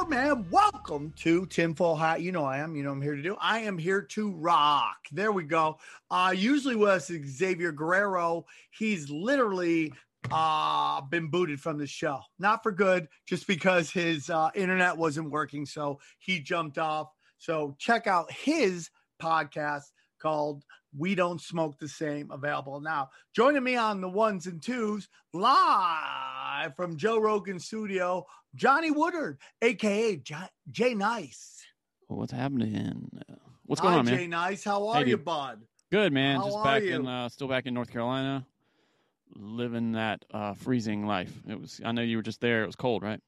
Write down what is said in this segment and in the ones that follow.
And welcome to Tinfoil Hat. You know I am. You know I'm here to do. I am here to rock. There we go. Uh, usually with us Xavier Guerrero. He's literally uh been booted from the show not for good just because his uh internet wasn't working so he jumped off so check out his podcast called we don't smoke the same available now joining me on the ones and twos live from joe rogan studio johnny woodard aka J- jay nice Well, what's happening? What's going Hi, on, man? jay nice how are Hey, you bud Good, man. How Just are back you? in, uh, still back in North Carolina, living that uh, freezing life. It was. I know you were just there. It was cold, right?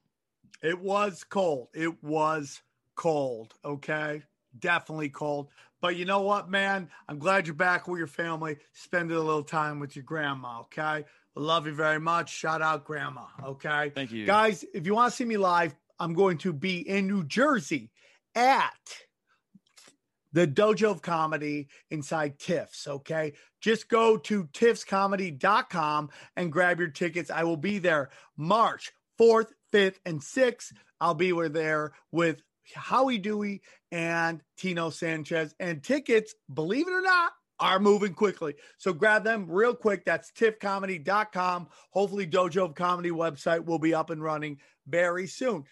It was cold. It was cold. Okay. Definitely cold. But you know what, man? I'm glad you're back with your family, spending a little time with your grandma. Okay. Love you very much. Shout out, grandma. Okay. Thank you. Guys, if you want to see me live, I'm going to be in New Jersey at the Dojo of Comedy inside TIFFs. Okay. Just go to tiffscomedy.com and grab your tickets. I will be there March 4th, 5th, and 6th. I'll be there with Howie Dewey and Tino Sanchez. And tickets, believe it or not, are moving quickly. So grab them real quick. That's tiffcomedy.com. Hopefully, Dojo Comedy website will be up and running very soon.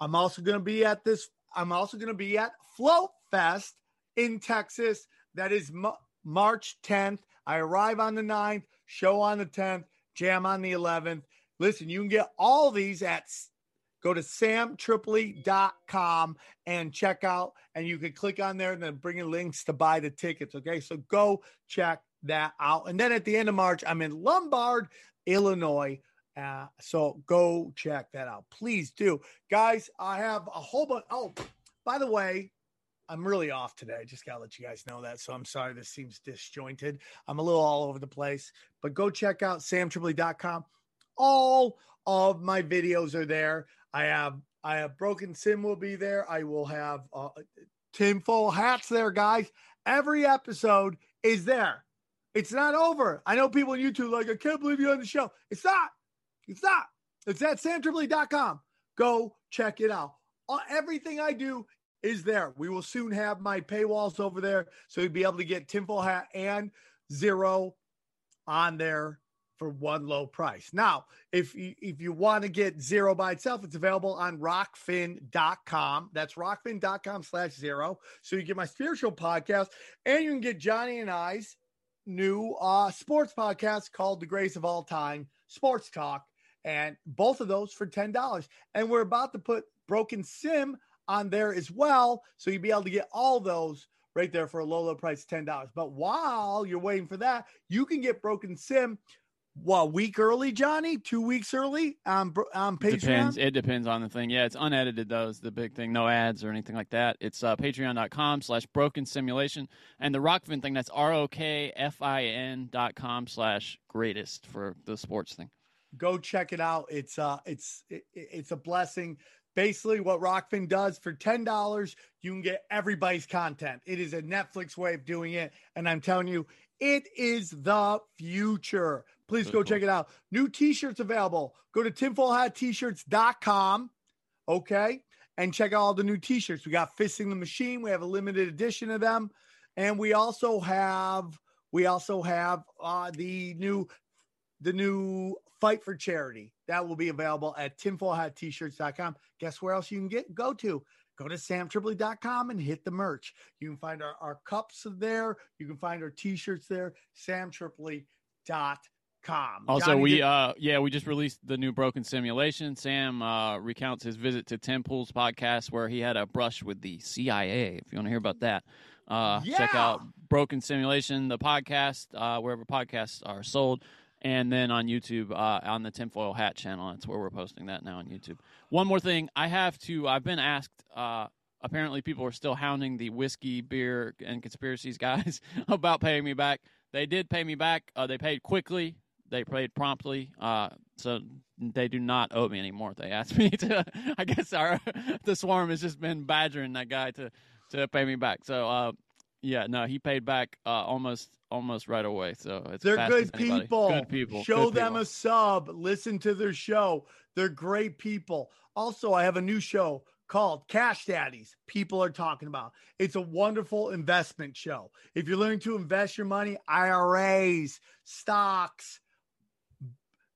I'm also going to be at this. I'm also going to be at Float Fest in Texas. That is Ma- March 10th. I arrive on the 9th, show on the 10th, jam on the 11th. Listen, you can get all these at go to samtripoli.com and check out, and you can click on there and then bring in links to buy the tickets. Okay, so go check that out. And then at the end of March, I'm in Lombard, Illinois. Uh, so go check that out. Please do. Guys, I have a whole bunch. Oh, by the way, I'm really off today. I Just gotta let you guys know that. So I'm sorry this seems disjointed. I'm a little all over the place, but go check out samtripoli.com. All of my videos are there. I have I have broken sim will be there. I will have uh tinfoil hats there, guys. Every episode is there. It's not over. I know people on YouTube like, I can't believe you're on the show. It's not. It's not. It's at samtripoli.com. Go check it out. Uh, Everything I do is there. We will soon have my paywalls over there. So you'll be able to get tinfoil hat and zero on there for one low price. Now, if you, if you want to get zero by itself, it's available on rokfin.com. That's rokfin.com slash zero. So you get my spiritual podcast and you can get Johnny and I's new uh, sports podcast called The Grace of All Time Sports Talk. And both of those for $10. And we're about to put Broken Sim on there as well. So you'll be able to get all those right there for a low, low price, $10. But while you're waiting for that, you can get Broken Sim what week early, Johnny? Two weeks early on, on Patreon? Depends. It depends on the thing. Yeah, it's unedited though. Is the big thing. No ads or anything like that. It's uh, patreon.com slash broken simulation. And the Rokfin thing, that's R O K F I N dot com slash greatest for the sports thing. go check it out. It's uh it's it, it's a blessing. Basically, what Rokfin does for ten dollars, you can get everybody's content. It is a Netflix way of doing it, and I'm telling you, it is the future. Please go check it out. New T-shirts available. Go to tinfoilhattshirts.com, okay, and check out all the new T-shirts. We got Fisting the Machine. We have a limited edition of them, and we also have we also have uh, the new the new fight for charity that will be available at tinfoilhattshirts.com. Guess where else you can get go to? Go to samtripoli.com and hit the merch. You can find our, our cups there. You can find our t-shirts there. samtripoli.com. Also, Johnny we did- uh yeah we just released the new Broken Simulation. Sam uh, recounts his visit to Tim Pool's podcast where he had a brush with the CIA. If you want to hear about that, uh, check out Broken Simulation, the podcast, uh, wherever podcasts are sold, and then on YouTube uh, on the Tinfoil Hat channel. That's where we're posting that now on YouTube. One more thing, I have to. I've been asked. Uh, apparently, people are still hounding the whiskey, beer, and conspiracies guys about paying me back. They did pay me back. Uh, they paid quickly. They paid promptly. Uh, so they do not owe me anymore. They asked me to. I guess our the swarm has just been badgering that guy to to pay me back. So uh, yeah, no, he paid back uh, almost almost right away. So it's They're good people. Good people. Show Good them people. a sub. Listen to their show. They're great people. Also, I have a new show called Cash Daddies. People are talking about. It's a wonderful investment show. If you're learning to invest your money, IRAs, stocks,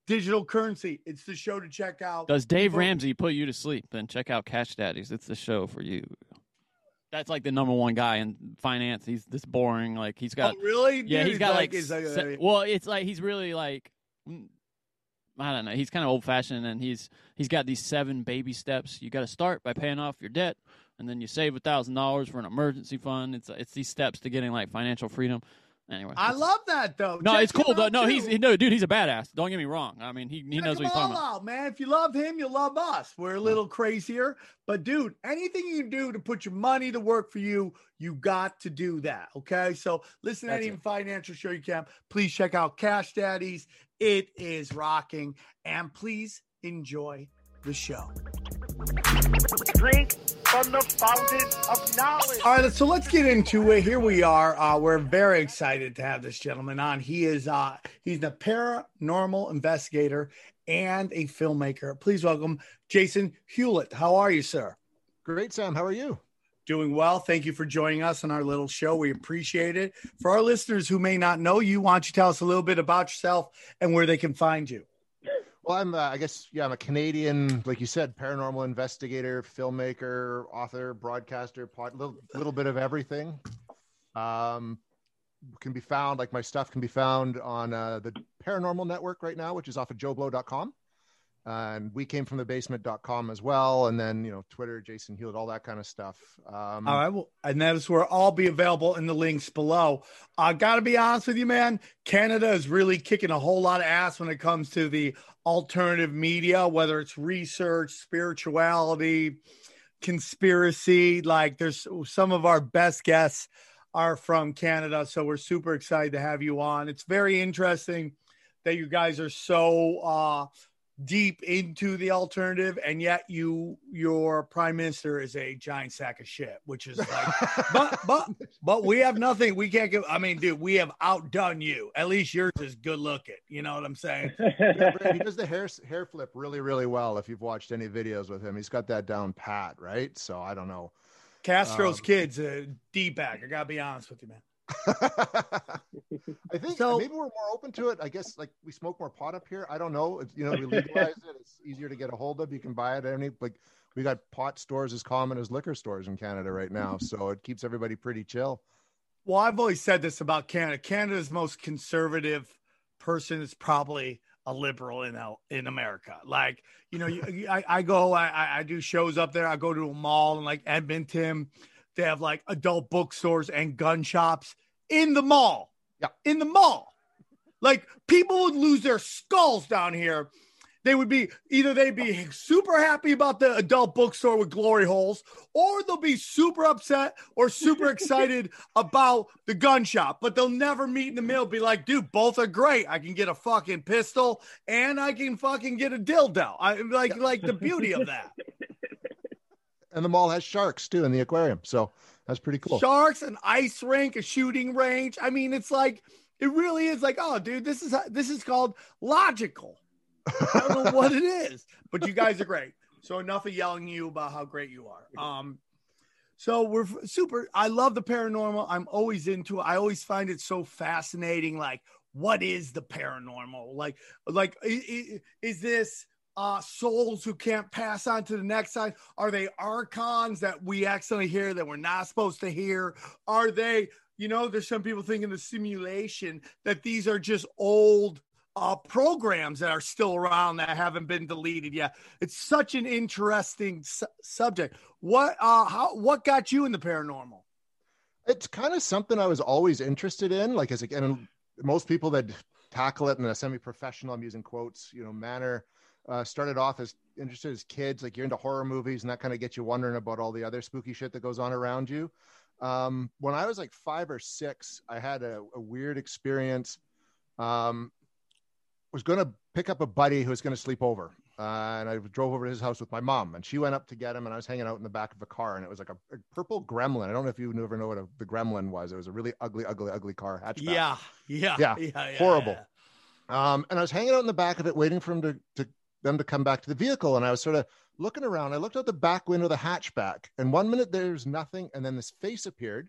digital currency, it's the show to check out. Does Dave People- Ramsey put you to sleep? Then check out Cash Daddies. It's the show for you. That's like the number one guy in finance. He's this boring. Like he's got Oh, really? yeah, Dude, he's got like, is like, se- well, it's like he's really like mm, I don't know. He's kind of old fashioned, and he's he's got these seven baby steps. You got to start by paying off your debt, and then you save a thousand dollars for an emergency fund. It's it's these steps to getting like financial freedom. Anyway, I love that though. No, Check it's cool though. No, too. he's no dude. He's a badass. Don't get me wrong. I mean, he he Check knows what he's talking all about. man. If you love him, you love us. We're a little crazier, but dude, anything you do to put your money to work for you, you got to do that. Okay, so listen to any it. financial show you can. Please check out Cash Daddies. It is rocking, and please enjoy the show. Drink from the fountain of knowledge. All right, so let's get into it. Here we are. Uh, we're very excited to have this gentleman on. He is uh, he's a paranormal investigator and a filmmaker. Please welcome Jason Hewlett. How are you, sir? Great, Sam. How are you? Doing well. Thank you for joining us on our little show. We appreciate it. For our listeners who may not know you, why don't you tell us a little bit about yourself and where they can find you? Well, I'm, uh, I guess, yeah, I'm a Canadian, like you said, paranormal investigator, filmmaker, author, broadcaster, pod, little, little bit of everything. Um, can be found, like my stuff can be found on uh, the Paranormal Network right now, which is off of joeblow.com. And we came from the basement.com as well. And then, you know, Twitter, Jason Hewlett, all that kind of stuff. Um, All right. Well, and that is where I'll be available in the links below. I got to be honest with you, man. Canada is really kicking a whole lot of ass when it comes to the alternative media, whether it's research, spirituality, conspiracy. Like, there's some of our best guests are from Canada. So we're super excited to have you on. It's very interesting that you guys are so, uh, deep into the alternative and yet you your prime minister is a giant sack of shit which is like but but but we have nothing we can't give i mean dude we have outdone you at least yours is good looking you know what i'm saying yeah, he does the hair hair flip really, really well. If you've watched any videos with him, he's got that down pat, right? So I don't know. castro's Um, kids a d-bag i gotta be honest with you man I think So- maybe we're more open to it. I guess like we smoke more pot up here. I don't know. It's, you know, we legalize it. It's easier to get a hold of. You can buy it at any like we got pot stores as common as liquor stores in Canada right now. Mm-hmm. So it keeps everybody pretty chill. Well, I've always said this about Canada. Canada's most conservative person is probably a liberal in in America. Like, you know, you, I, I go, I- I, I do shows up there. I go to a mall in like Edmonton. They have like adult bookstores and gun shops in the mall. Yeah. In the mall. Like people would lose their skulls down here. They would be either they'd be super happy about the adult bookstore with glory holes, or they'll be super upset or super excited about the gun shop, but they'll never meet in the middle. Be like, dude, both are great. I can get a fucking pistol and I can fucking get a dildo. I like like the beauty of that. And the mall has sharks too in the aquarium. So that's pretty cool. Sharks, an ice rink, a shooting range. I mean, it's like it really is like, oh, dude, this is this is called logical. I don't know what it is, but you guys are great. So enough of yelling you about how great you are. Um, so we're super. I love the paranormal. I'm always into it. I always find it so fascinating. Like, what is the paranormal? Like, like i- i- is this uh souls who can't pass on to the next side? Are they archons that we accidentally hear that we're not supposed to hear? Are they, you know, there's some people thinking the simulation that these are just old uh, programs that are still around that haven't been deleted yet. It's such an interesting su- subject. What uh how what got you in the paranormal? It's kind of something I was always interested in. Like as a, and most people that tackle it in a semi-professional, I'm using quotes, you know, manner, uh, started off as interested as kids. Like you're into horror movies, and that kind of gets you wondering about all the other spooky shit that goes on around you. Um, when I was like five or six, I had a, a weird experience. Um, was going to pick up a buddy who was going to sleep over. Uh, and I drove over to his house with my mom, and she went up to get him, and I was hanging out in the back of the car, and it was like a, a purple gremlin. I don't know if you ever know what a, the gremlin was. It was a really ugly, ugly, ugly car hatchback. Yeah, yeah, Yeah, yeah, yeah, horrible. yeah. Um, and I was hanging out in the back of it, waiting for him to, to them to come back to the vehicle. And I was sort of looking around. I looked out the back window of the hatchback, and one minute there's nothing, and then this face appeared,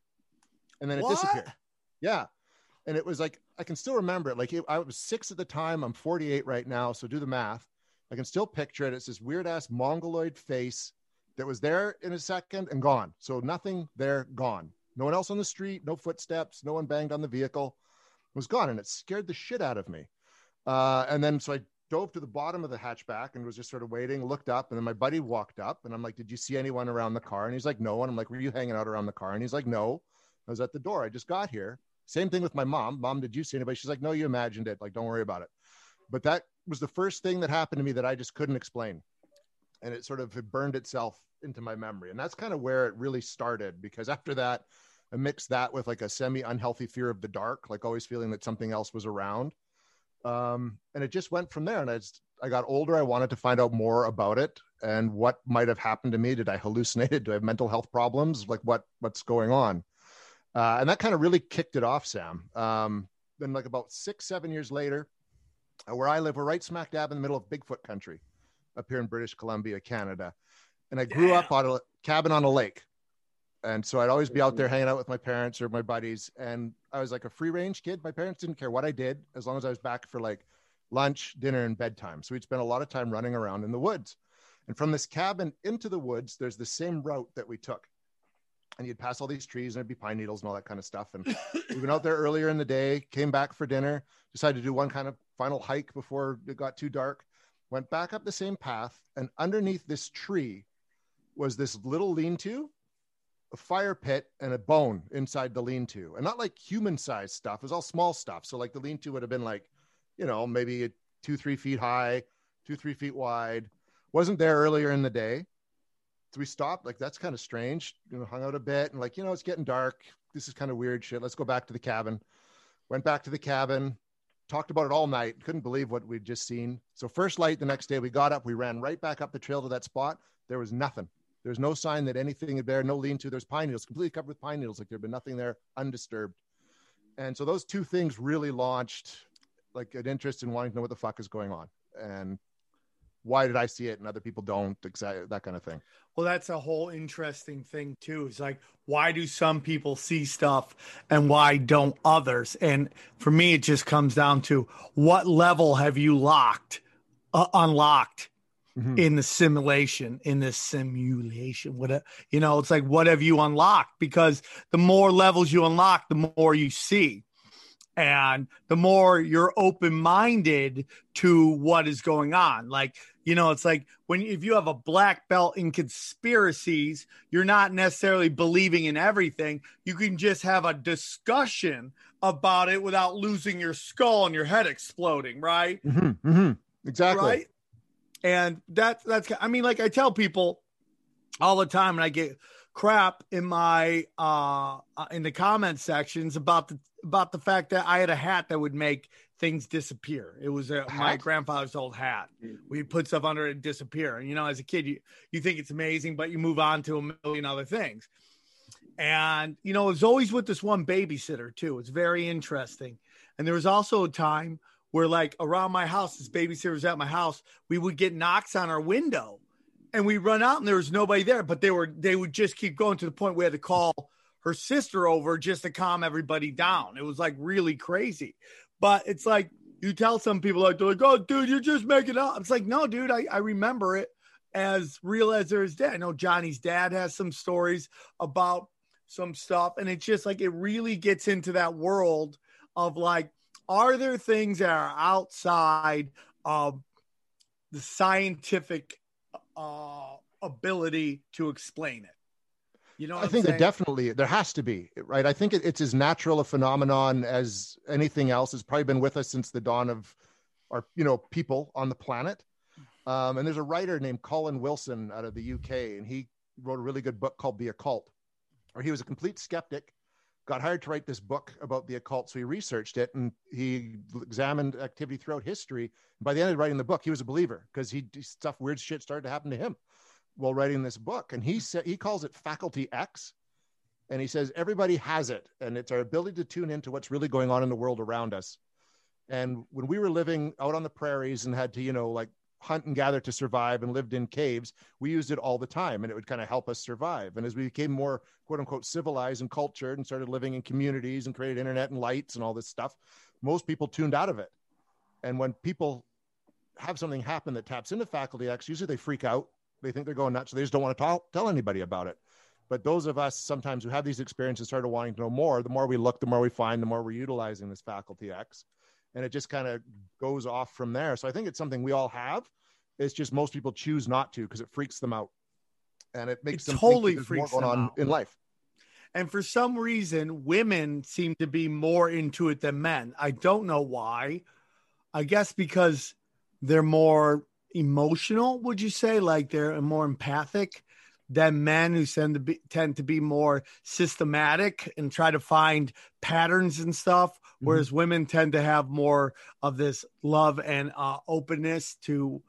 and then it What? disappeared. Yeah, and it was like I can still remember it. Like it, I was six at the time. I'm 48 right now, so do the math. I can still picture it. It's this weird ass mongoloid face that was there in a second and gone. So nothing there, gone. No one else on the street, no footsteps, no one banged on the vehicle. It was gone, and it scared the shit out of me. Uh, and then so I dove to the bottom of the hatchback and was just sort of waiting, looked up, and then my buddy walked up, and I'm like, "Did you see anyone around the car?" And he's like, "No." And I'm like, "Were you hanging out around the car?" And he's like, "No." I was at the door. I just got here. Same thing with my mom. Mom, did you see anybody? She's like, "No, you imagined it. Like, don't worry about it." But that was the first thing that happened to me that I just couldn't explain, and it sort of it burned itself into my memory, and that's kind of where it really started. Because after that, I mixed that with like a semi unhealthy fear of the dark, like always feeling that something else was around um, and it just went from there. And I just, I got older. I wanted to find out more about it and what might have happened to me. Did I hallucinate? Do I have mental health problems? Like what what's going on? Uh, and that kind of really kicked it off, Sam. Um, then like about six, seven years later, uh, where I live, we're right smack dab in the middle of Bigfoot country, up here in British Columbia, Canada. And I grew up on a cabin on a lake. And so I'd always be out there mm-hmm. hanging out with my parents or my buddies. And I was like a free range kid. My parents didn't care what I did as long as I was back for like lunch, dinner, and bedtime. So we'd spend a lot of time running around in the woods. And from this cabin into the woods, there's the same route that we took. And you'd pass all these trees and there'd be pine needles and all that kind of stuff. And we went out there earlier in the day, came back for dinner, decided to do one kind of final hike before it got too dark, went back up the same path. And underneath this tree was this little lean to, a fire pit, and a bone inside the lean to. And not like human sized stuff, it was all small stuff. So, like the lean to would have been like, you know, maybe two, three feet high, two, three feet wide. Wasn't there earlier in the day. So we stopped, like, that's kind of strange. You know, hung out a bit and, like, you know, it's getting dark. This is kind of weird shit. Let's go back to the cabin. Went back to the cabin, talked about it all night. Couldn't believe what we'd just seen. So, first light the next day, we got up, we ran right back up the trail to that spot. There was nothing. There's no sign that anything there, no lean to. There's pine needles, completely covered with pine needles. Like there'd been nothing there, undisturbed. And so those two things really launched like an interest in wanting to know what the fuck is going on and why did I see it and other people don't, exactly that kind of thing. Well, that's a whole interesting thing too. It's like why do some people see stuff and why don't others? And for me, it just comes down to what level have you locked, uh, unlocked Mhm. in the simulation, in this simulation. What you know, it's like what have you unlocked? Because the more levels you unlock, the more you see. And the more you're open minded to what is going on. Like, you know, it's like when if you have a black belt in conspiracies, you're not necessarily believing in everything. You can just have a discussion about it without losing your skull and your head exploding, right? Mhm, mhm. Exactly. right? And that's that's I mean, like I tell people all the time, and I get crap in my uh uh, in the comment sections about the about the fact that I had a hat that would make things disappear. It was a, my grandfather's old hat. We put stuff under it and disappear. And you know, as a kid, you you think it's amazing, but you move on to a million other things. And you know, it was always with this one babysitter too. It's very interesting. And there was also a time where, like, around my house, this babysitter was at my house. We would get knocks on our window, and we run out, and there was nobody there. But they were they would just keep going to the point we had to call her sister over just to calm everybody down. It was like really crazy. But it's like you tell some people like they're like, "Oh, dude, you're just making up." It's like, no, dude, I, I remember it as real as there is day. I know Johnny's dad has some stories about some stuff, and it's just like it really gets into that world of like are there things that are outside of the scientific uh, ability to explain it? You know, I think that saying? definitely there has to be right. I think it, it's as natural a phenomenon as anything else. It's probably been with us since the dawn of our, you know, people on the planet. Um, and there's a writer named Colin Wilson out of the UK, and he wrote a really good book called The Occult, where he was a complete skeptic, got hired to write this book about the occult. So he researched it and he examined activity throughout history. And by the end of writing the book, he was a believer because he stuff weird shit started to happen to him while writing this book. And he hmm. said he calls it faculty X. And he says everybody has it, and it's our ability to tune into what's really going on in the world around us. And when we were living out on the prairies and had to, you know, like hunt and gather to survive and lived in caves, we used it all the time and it would kind of help us survive. And as we became more quote unquote civilized and cultured and started living in communities and created internet and lights and all this stuff, most people tuned out of it. And when people have something happen that taps into faculty X, usually they freak out. They think they're going nuts. So they just don't want to tell, tell anybody about it. But those of us sometimes who have these experiences started wanting to know more. The more we look, the more we find, the more we're utilizing this faculty X and it just kind of goes off from there. So I think it's something we all have. It's just most people choose not to because it freaks them out, and it makes It them totally think freaks more on out. in life. And for some reason, women seem to be more into it than men. I don't know why. I guess because they're more emotional, would you say? Like they're more empathic than men who tend to be tend to be more systematic and try to find patterns and stuff. Whereas women tend to have more of this love and uh, openness to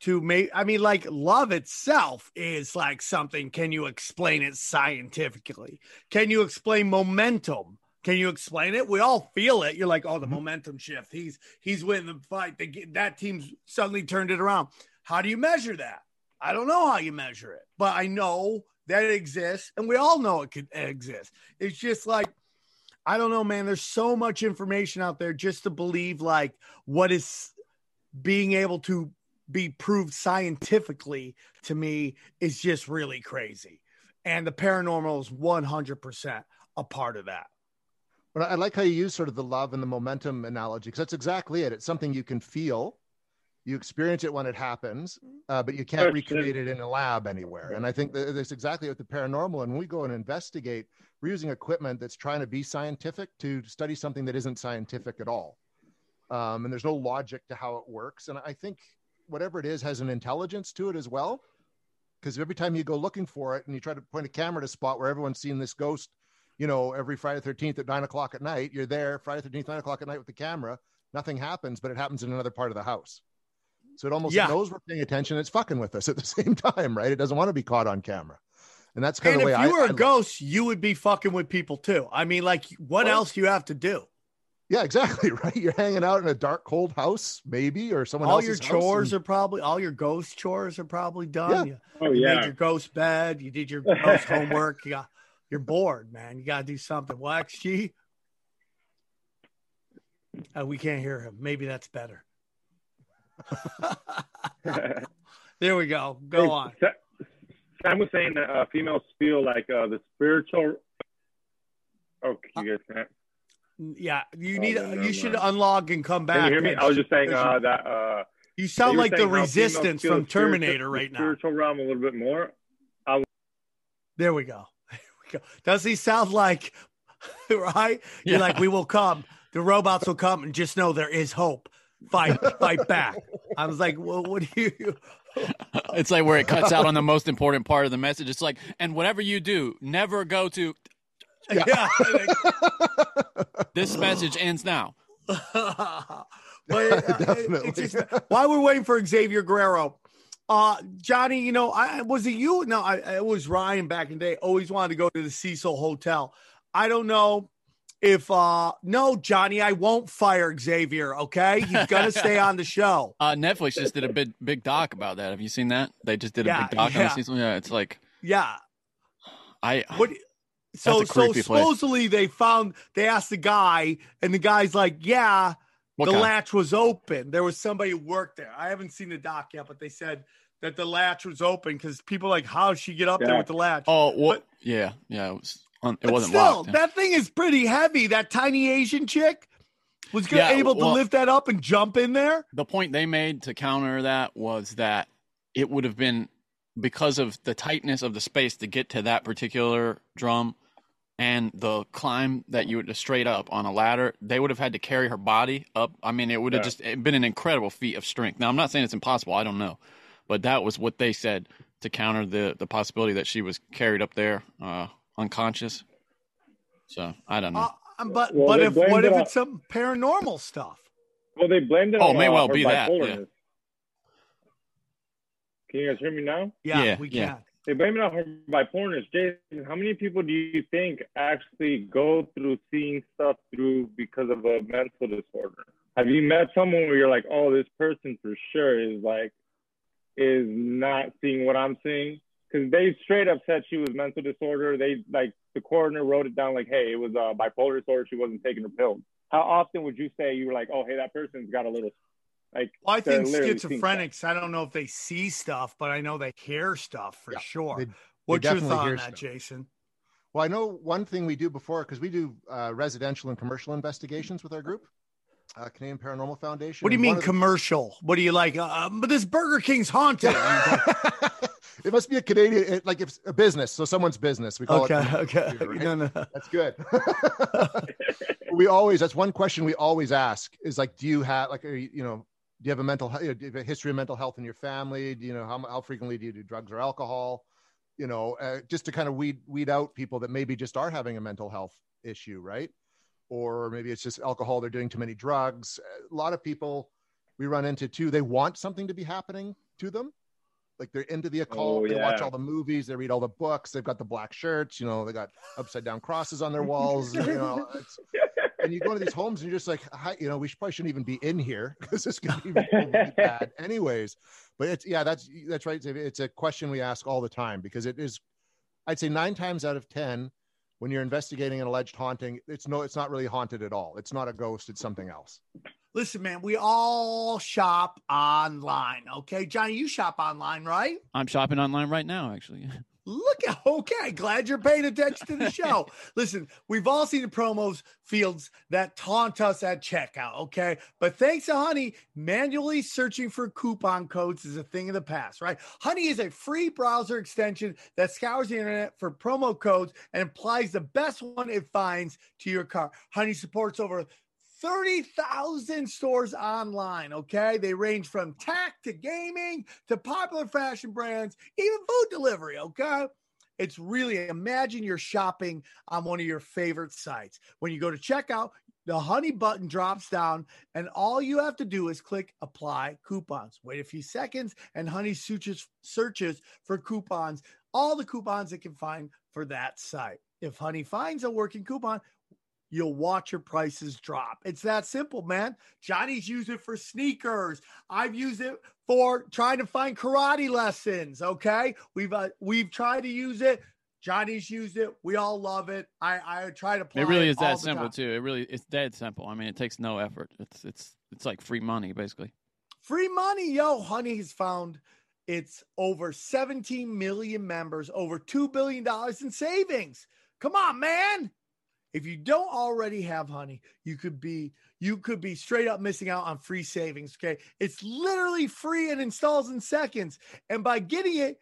to make i mean like love itself is like something can you explain it scientifically? Can you explain momentum? Can you explain it? We all feel it. You're like oh the momentum shift. He's he's winning the fight. They that team's suddenly turned it around. How do you measure that? I don't know how you measure it but i know that it exists and we all know it could exist it's just like I don't know, man. There's so much information out there just to believe like what is being able to be proved scientifically to me is just really crazy. And the paranormal is 100% a part of that. But I like how you use sort of the love and the momentum analogy because that's exactly it. It's something you can feel, you experience it when it happens, uh, but you can't Sure, recreate it in a lab anywhere. And I think that that's exactly what the paranormal. And when we go and investigate, we're using equipment that's trying to be scientific to study something that isn't scientific at all. Um, and there's no logic to how it works. And I think whatever it is has an intelligence to it as well. Because every time you go looking for it and you try to point a camera to a spot where everyone's seen this ghost, you know, every Friday 13th at nine o'clock at night, you're there Friday 13th, nine o'clock at night with the camera. Nothing happens, but it happens in another part of the house. So it almost Yeah. knows we're paying attention. It's fucking with us at the same time, right? It doesn't want to be caught on camera. And that's kind And of the if you were I a ghost, you would be fucking with people too. I mean, like, what Well- else do you have to do? Yeah, exactly. Right. You're hanging out in a dark, cold house, maybe, or someone all else's your chores house, are probably all your ghost chores are probably done. You, Oh you yeah. made your ghost bed. You did your ghost homework. You got, you're bored, man. You got to do something. Well, XG, uh, we can't hear him. Maybe that's better. there we go. Go Hey, on. Sa- Sam was saying that uh, females feel like uh, the spiritual. Oh, you guys can't? Yeah, you Oh, need. no, no, you should no. unlog and come back. Can you hear me? and- I was just saying uh, that. Uh, you, you sound you like the saying how females resistance from Terminator right now. Spiritual realm a little bit more. There we go. There we go. Does he sound like right? You're Yeah. like, we will come. The robots will come, and just know there is hope. Fight, fight back. I was like, well, what do you? It's like where it cuts out on the most important part of the message. It's like, and whatever you do, never go to Yeah. this message ends now. but uh, it- Definitely. it's just, while we're waiting for Xavier Guerrero, uh, Johnny, you know, I was it you? No, I, it was Ryan back in the day. Always wanted to go to the Cecil Hotel. I don't know if uh no, Johnny, I won't fire Xavier. Okay, he's gonna stay on the show. Uh, Netflix just did a big big doc about that. Have you seen that? They just did a Yeah, big doc on yeah. the season. Yeah, it's like Yeah. I What? So so creepy place. supposedly they found they asked the guy, and the guy's like, "Yeah, what the guy? latch was open. There was somebody who worked there. I haven't seen the doc yet, but they said that the latch was open because people are like, how did she get up there with the latch? Oh, what? But- yeah, yeah. It was. It But wasn't still, locked. that thing is pretty heavy. That tiny Asian chick. Was Yeah, able to lift that up and jump in there? the point they made to counter that was that it would have been because of the tightness of the space to get to that particular drum and the climb that you would straight up on a ladder they would have had to carry her body up i mean it would have Yeah. just been an incredible feat of strength now i'm not saying it's impossible i don't know but that was what they said to counter the the possibility that she was carried up there uh unconscious so i don't know Uh, but Well, but if what it if on- it's some paranormal stuff? Well, they blamed it Oh, on may uh, well her be that, yeah. Can you guys hear me now? Yeah, Yeah, we yeah. can. They blame it on her bipolarness. Jason, how many people do you think actually go through seeing stuff through because of a mental disorder? Have you met someone where you're like, oh, this person for sure is like, is not seeing what I'm seeing? Because they straight up said she was mental disorder. They like the coroner wrote it down like, hey, it was a bipolar disorder. She wasn't taking her pills. How often would you say you were like, oh, hey, that person's got a little, like, Well, I think literally seeing stuff? schizophrenics. I don't know if they see stuff, but I know they hear stuff for Yeah, sure. they- What's your definitely thought on that, stuff. Jason? Well, I know one thing we do before because we do uh, residential and commercial investigations with our group, uh, Canadian Paranormal Foundation. What do you mean one of the- commercial? What do you like? Uh, but this Burger King's haunted. it must be a Canadian, like if it's a business. So someone's business. We call okay, it. okay. right? No, no. That's good. we always, that's one question we always ask is like, do you have, like, are you, you know, do you have a mental, do you have a history of mental health in your family? Do you know how, how frequently do you do drugs or alcohol? You know, uh, just to kind of weed, weed out people that maybe just are having a mental health issue, right? Or maybe it's just alcohol, they're doing too many drugs. A lot of people we run into too, they want something to be happening to them. Like they're into the occult, Oh, they watch all the movies, they read all the books, they've got the black shirts, you know, they got upside down crosses on their walls, you know. And you go to these homes and you're just like, Hi, you know, we should, probably shouldn't even be in here because this could be really bad, anyways. But it's yeah, that's that's right. It's a question we ask all the time because it is, I'd say nine times out of ten, when you're investigating an alleged haunting, it's no, it's not really haunted at all. It's not a ghost. It's something else. Listen, man, we all shop online. Okay, Johnny, you shop online, right? i'm shopping online right now actually Look at okay. Glad you're paying attention to the show. Listen, we've all seen the promos fields that taunt us at checkout. Okay, but thanks to Honey, manually searching for coupon codes is a thing of the past, right? Honey is a free browser extension that scours the internet for promo codes and applies the best one it finds to your car. Honey supports over 30,000 stores online. Okay. They range from tech to gaming to popular fashion brands, even food delivery. Okay. It's really imagine you're shopping on one of your favorite sites. When you go to checkout, the honey button drops down, and all you have to do is click apply coupons. Wait a few seconds, and honey searches, searches for coupons, all the coupons it can find for that site. If honey finds a working coupon, you'll watch your prices drop. It's that simple, man. Johnny's used it for sneakers. I've used it for trying to find karate lessons. Okay, we've uh, we've tried to use it. Johnny's used it. We all love it. I I try to apply. it really is that simple time. too it really it's dead simple i mean it takes no effort it's it's it's like free money basically Free money, yo. Honey has found it's over 17 million members, over $2 billion in savings. Come on, man. If you don't already have honey, you could be you could be straight up missing out on free savings. Okay. It's literally free and installs in seconds. And by getting it,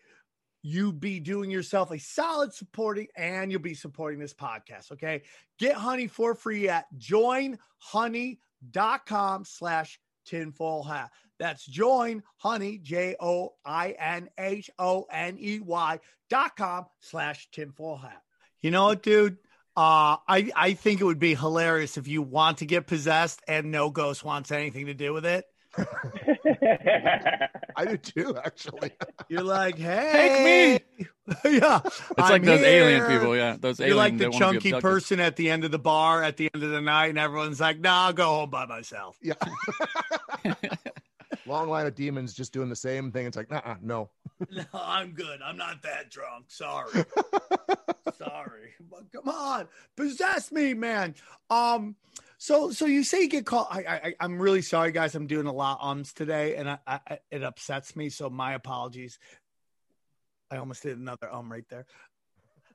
you'd be doing yourself a solid supporting and you'll be supporting this podcast. Okay. Get honey for free at joinhoney.com slash tinfoil hat. That's join honey, J O I N H O N E Y dot com slash tinfoil hat. You know what, dude? Uh, I, I think it would be hilarious if you want to get possessed and no ghost wants anything to do with it. I do too, actually. You're like, hey, take me. yeah, it's like those alien people yeah those alien. You're like the that chunky person at the end of the bar at the end of the night, and everyone's like, "Nah, I'll go home by myself." Yeah. Long line of demons just doing the same thing. It's like, nah, no. No, I'm good. I'm not that drunk. Sorry. Sorry. But come on. Possess me, man. Um, so so you say you get called. I, I I'm really sorry, guys. I'm doing a lot ums today, and I, I I- it upsets me. So my apologies. I almost did another um right there.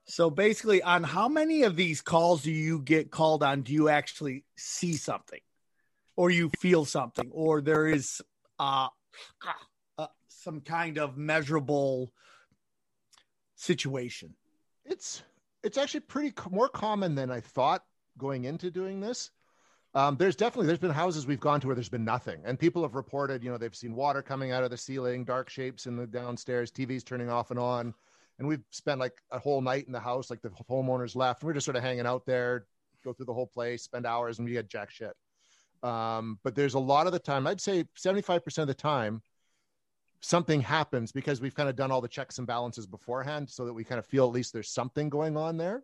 So basically, on how many of these calls do you get called on? Do you actually see something? or you feel something, or there is uh, uh, some kind of measurable situation. It's it's actually pretty co- more common than I thought going into doing this. Um, there's definitely there's been houses we've gone to where there's been nothing, and people have reported, you know, they've seen water coming out of the ceiling, dark shapes in the downstairs, TVs turning off and on, and we've spent like a whole night in the house, like the homeowners left, and we're just sort of hanging out there, go through the whole place, spend hours, and we get jack shit. Um, but there's a lot of the time, I'd say 75% of the time, something happens because we've kind of done all the checks and balances beforehand so that we kind of feel at least there's something going on there.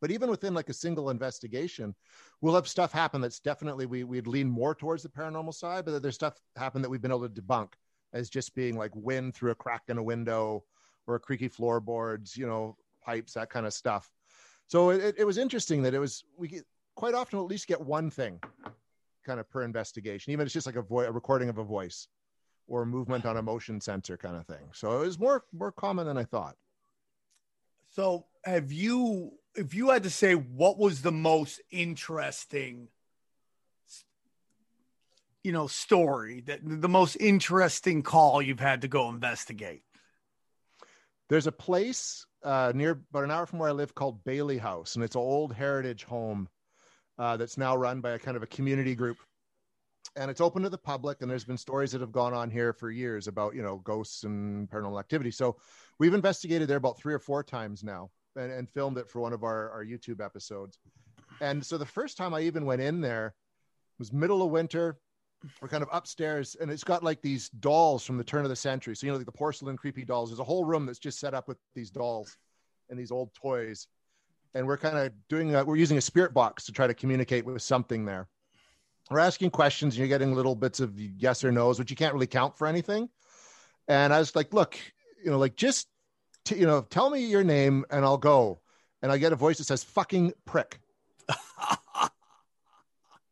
But even within like a single investigation we'll have stuff happen that's definitely we, we'd lean more towards the paranormal side but there's stuff happen that we've been able to debunk as just being like wind through a crack in a window or a creaky floorboards you know pipes that kind of stuff. So it, it was interesting that it was we get, quite often at least get one thing kind of per investigation even if it's just like a, vo- a recording of a voice or movement on a motion sensor kind of thing. So it was more more common than I thought. So, have you, if you had to say, what was the most interesting, you know, story that the most interesting call you've had to go investigate? There's a place uh, near about an hour from where I live called Baillie House, and it's an old heritage home uh, that's now run by a kind of a community group. And it's open to the public and there's been stories that have gone on here for years about you know ghosts and paranormal activity. So we've investigated there about three or four times now and, and filmed it for one of our, our youtube episodes. And so the first time i even went in there was middle of winter. We're kind of upstairs and it's got like these dolls from the turn of the century. So you know like the porcelain creepy dolls. There's a whole room that's just set up with these dolls and these old toys and we're kind of doing a, we're using a spirit box to try to communicate with something there we're asking questions and you're getting little bits of yes or no's, which you can't really count for anything. And I was like, look, you know, like just, t- you know, tell me your name and I'll go. And I get a voice that says fucking prick.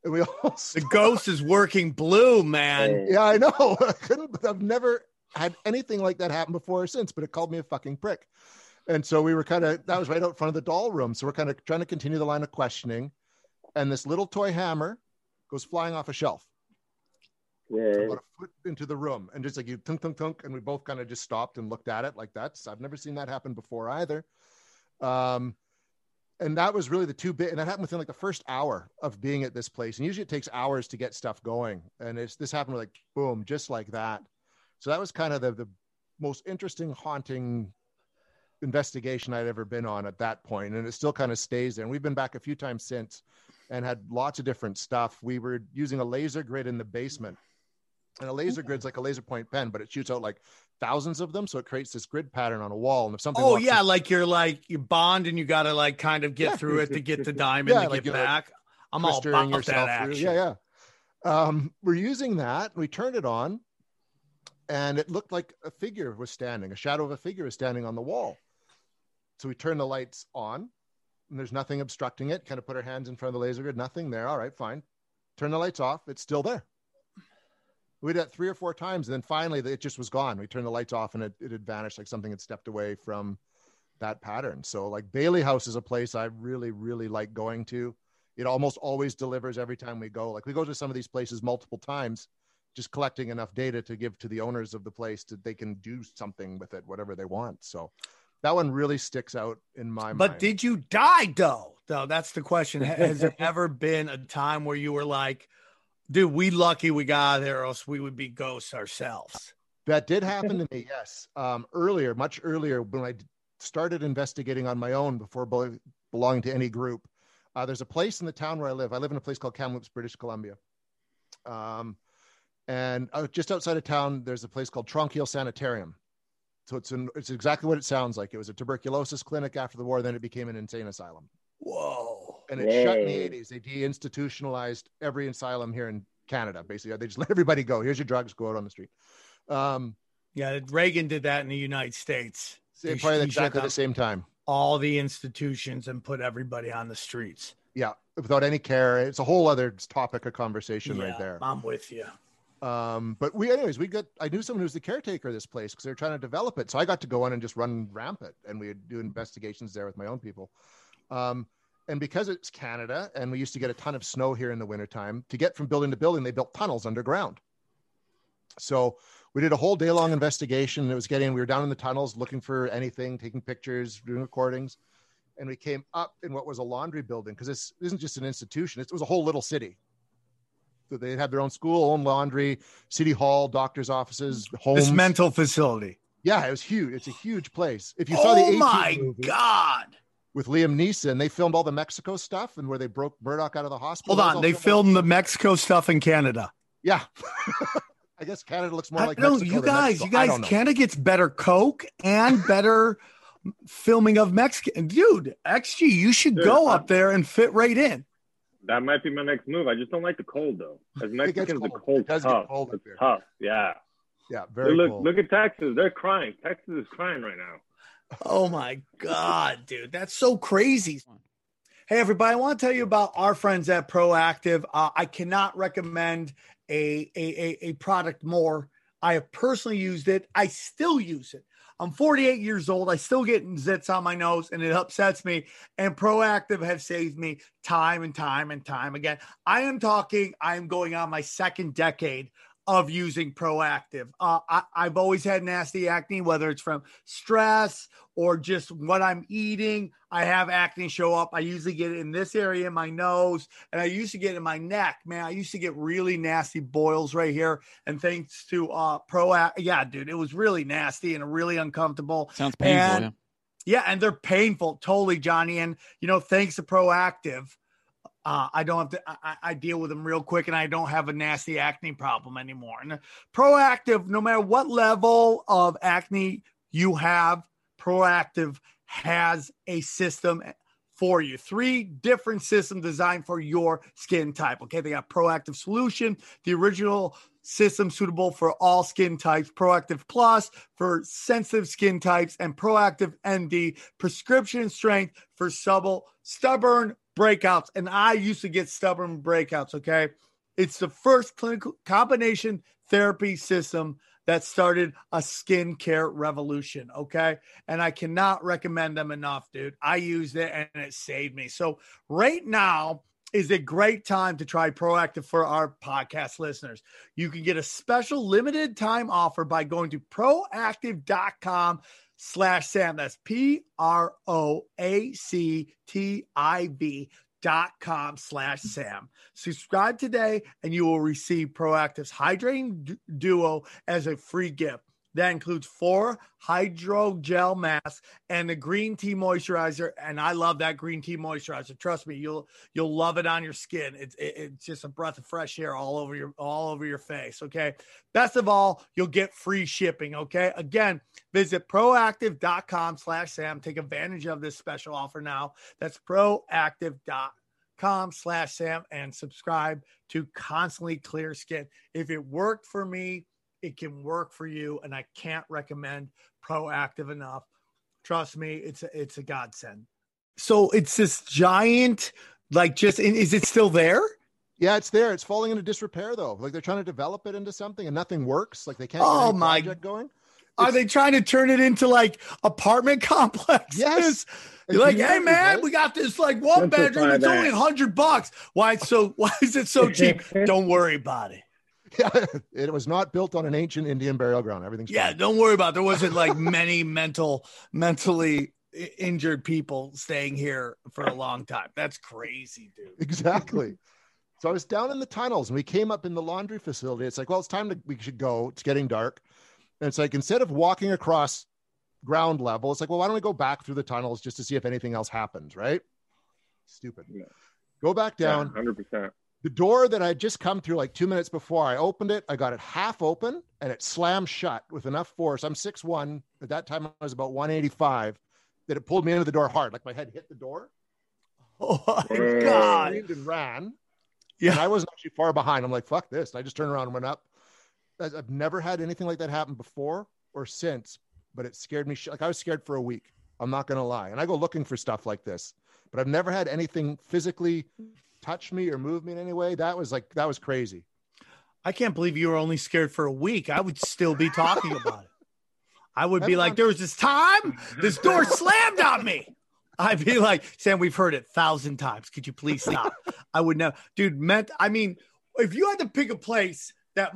and we all The ghost is working blue, man. yeah, I know. I couldn't, I've never had anything like that happen before or since, but it called me a fucking prick. And so we were kind of, that was right out front of the doll room. So we're kind of trying to continue the line of questioning. And this little toy hammer goes flying off a shelf Right. about a foot into the room and just like you thunk thunk thunk and we both kind of just stopped and looked at it like that's I've never seen that happen before either. Um and that was really the two bit and that happened within like the first hour of being at this place. And usually it takes hours to get stuff going. And it's this happened like boom, just like that. So that was kind of the the most interesting haunting investigation I'd ever been on at that. And it still kind of stays there. And we've been back a few times since and had lots of different stuff. We were using a laser grid in the basement. And a laser grid's like a laser point pen, but it shoots out like thousands of them. So it creates this grid pattern on a wall. And if something Oh yeah, in- like you're like you bond and you got to like kind of get Yeah. through it to get the diamond Yeah, to like, get back. I'm all about that action. through. Yeah, yeah. Um, we're using that. We turned it on, and it looked like a figure was standing. A shadow of a figure was standing on the wall. So we turn the lights on, and there's nothing obstructing it. Kind of put our hands in front of the laser grid. Nothing there. All right, fine. Turn the lights off. It's still there. We did that three or four times, and then finally it just was gone. We turned the lights off, and it, it had vanished, like something had stepped away from that pattern. So, like Baillie House is a place I really, really like going to it almost always delivers every time we go. Like we go to some of these places multiple times, just collecting enough data to give to the owners of the place that they can do something with it, whatever they want. So that one really sticks out in my But mind. But did you die though? Though that's the question. Has there ever been a time where you were like, "Dude, we lucky we got out of there, or else we would be ghosts ourselves." that did happen to me, yes. Um, earlier, much earlier, when I started investigating on my own before bel- belonging to any group. Uh, there's a place in the town where I live. I live in a place called Kamloops, British Columbia. Um, and uh, just outside of town, there's a place called Tranquille Sanitarium. So it's an, it's exactly what it sounds like. It was a tuberculosis clinic after the war. Then it became an insane asylum. Whoa! And it shut in the 80s. They deinstitutionalized every asylum here in Canada. Basically, they just let everybody go. Here's your drugs. Go out on the street. Um, Yeah, Reagan did that in the United States. so He probably he shut exactly down the same time. All the institutions and put everybody on the streets. Yeah, without any care. It's a whole other topic of conversation Yeah, right there. I'm with you. Um, but we, anyways, we got. I knew someone who was the caretaker of this place because they were trying to develop it. So I got to go in and just run rampant, and we would do investigations there with my own people. Um, And because it's Canada and we used to get a ton of snow here in the wintertime, to get from building to building, they built tunnels underground. So we did a whole day long investigation. It was getting, we were down in the tunnels looking for anything, taking pictures, doing recordings. And we came up in what was a laundry building because this isn't just an institution, it was a whole little city. So they had their own school, own laundry, city hall, doctor's offices, homes. This mental facility. yeah, it was huge. It's a huge place. If you saw the Oh my god! with Liam Neeson, they filmed all the Mexico stuff and where they broke Murdock out of the hospital. Hold on, they filmed the Mexico stuff in Canada. Yeah. I guess Canada looks more I like don't know, Mexico you than guys, Mexico. you guys. Canada gets better Coke and better filming of Mexican. Dude, XG, you should Dude, go I- up there and fit right in. That might be my next move. I just don't like the cold though. As It gets Mexicans, the cold. cold's It does get tough. cold up It's tough. Yeah. Yeah, very look, cool. look at Texas. They're crying. Texas is crying right now. Oh my god, dude, that's so crazy. Hey, everybody, I want to tell you about our friends at Proactiv. Uh, I cannot recommend a, a, a, a product more. I have personally used it. I still use it. I'm 48 years old. I still get zits on my nose and it upsets me. And Proactiv has saved me time and time and time again. I am talking, I am going on my second decade of using Proactiv. Uh, I, I've always had nasty acne, whether it's from stress or just what I'm eating. I have acne show up. I usually get it in this area, in my nose, and I used to get it in my neck. Man, I used to get really nasty boils right here. And thanks to uh Proactiv, yeah, dude, it was really nasty and really uncomfortable. Sounds painful. And- yeah. Yeah, and they're painful, totally, Johnny. And you know, thanks to Proactiv, uh, I don't have to. I, I- deal with them real quick, and I don't have a nasty acne problem anymore. And Proactiv, no matter what level of acne you have, Proactiv has a system for you. Three different systems designed for your skin type. Okay, they got Proactiv Solution, the original system suitable for all skin types, Proactiv Plus for sensitive skin types, and Proactiv ND prescription strength for subtle, stubborn breakouts. And I used to get stubborn breakouts. Okay, it's the first clinical combination therapy system that started a skincare revolution. Okay. And I cannot recommend them enough, dude. I used it and it saved me. So, right now is a great time to try Proactiv for our podcast listeners. You can get a special limited time offer by going to proactiv.com slash Sam. That's P R O A C T I V dot com slash Sam. Subscribe today and you will receive Proactiv's Hydrating Duo as a free gift. That includes four hydrogel masks and the green tea moisturizer. And I love that green tea moisturizer. Trust me, you'll you'll love it on your skin. It's it- it's just a breath of fresh air all over your all over your face. Okay. Best of all, you'll get free shipping. Okay. Again, visit proactiv.com slash Sam. Take advantage of this special offer now. That's proactiv.com slash Sam and subscribe to constantly clear skin. If it worked for me, it can work for you. And I can't recommend proactiv enough. Trust me, it's a, it's a godsend. So it's this giant, like just is it still there? Yeah, it's there. It's falling into disrepair though. Like they're trying to develop it into something and nothing works. Like they can't Oh, any my- project going. Are they trying to turn it into like apartment complexes? Yes. You're like, hey man, right? we got this like one Simplify bedroom. It's that. only hundred bucks. Why it's so? Why is it so cheap? Don't worry about it. Yeah, it was not built on an ancient Indian burial ground. Everything's Yeah, fine. don't worry about. It. There wasn't like many mental, mentally injured people staying here for a long time. That's crazy, dude. exactly. So I was down in the tunnels and we came up in the laundry facility. It's like, well, it's time to we should go. It's getting dark. And it's like instead of walking across ground level, it's like, well, why don't we go back through the tunnels just to see if anything else happens, right? Stupid. Yeah. Go back down. hundred percent. The door that I had just come through like two minutes before I opened it, I got it half open and it slammed shut with enough force. I'm 6'1. At that time, I was about 185 that it pulled me into the door hard. Like my head hit the door. Oh my Uh, god. screamed and ran. Yeah. And I wasn't actually far behind. I'm like, fuck this. And I just turned around and went up. I- I've never had anything like that happen before or since, but it scared me. sh- Like I was scared for a week. I'm not going to lie. And I go looking for stuff like this, but I've never had anything physically touch me or move me in any way. That was like, that was crazy. I can't believe you were only scared for a week. I would still be talking about it. I would be like, there was this time this door slammed on me. I'd be like, Sam, we've heard it thousand times. Could you please stop? I would know, dude. Meant, I mean, if you had to pick a place that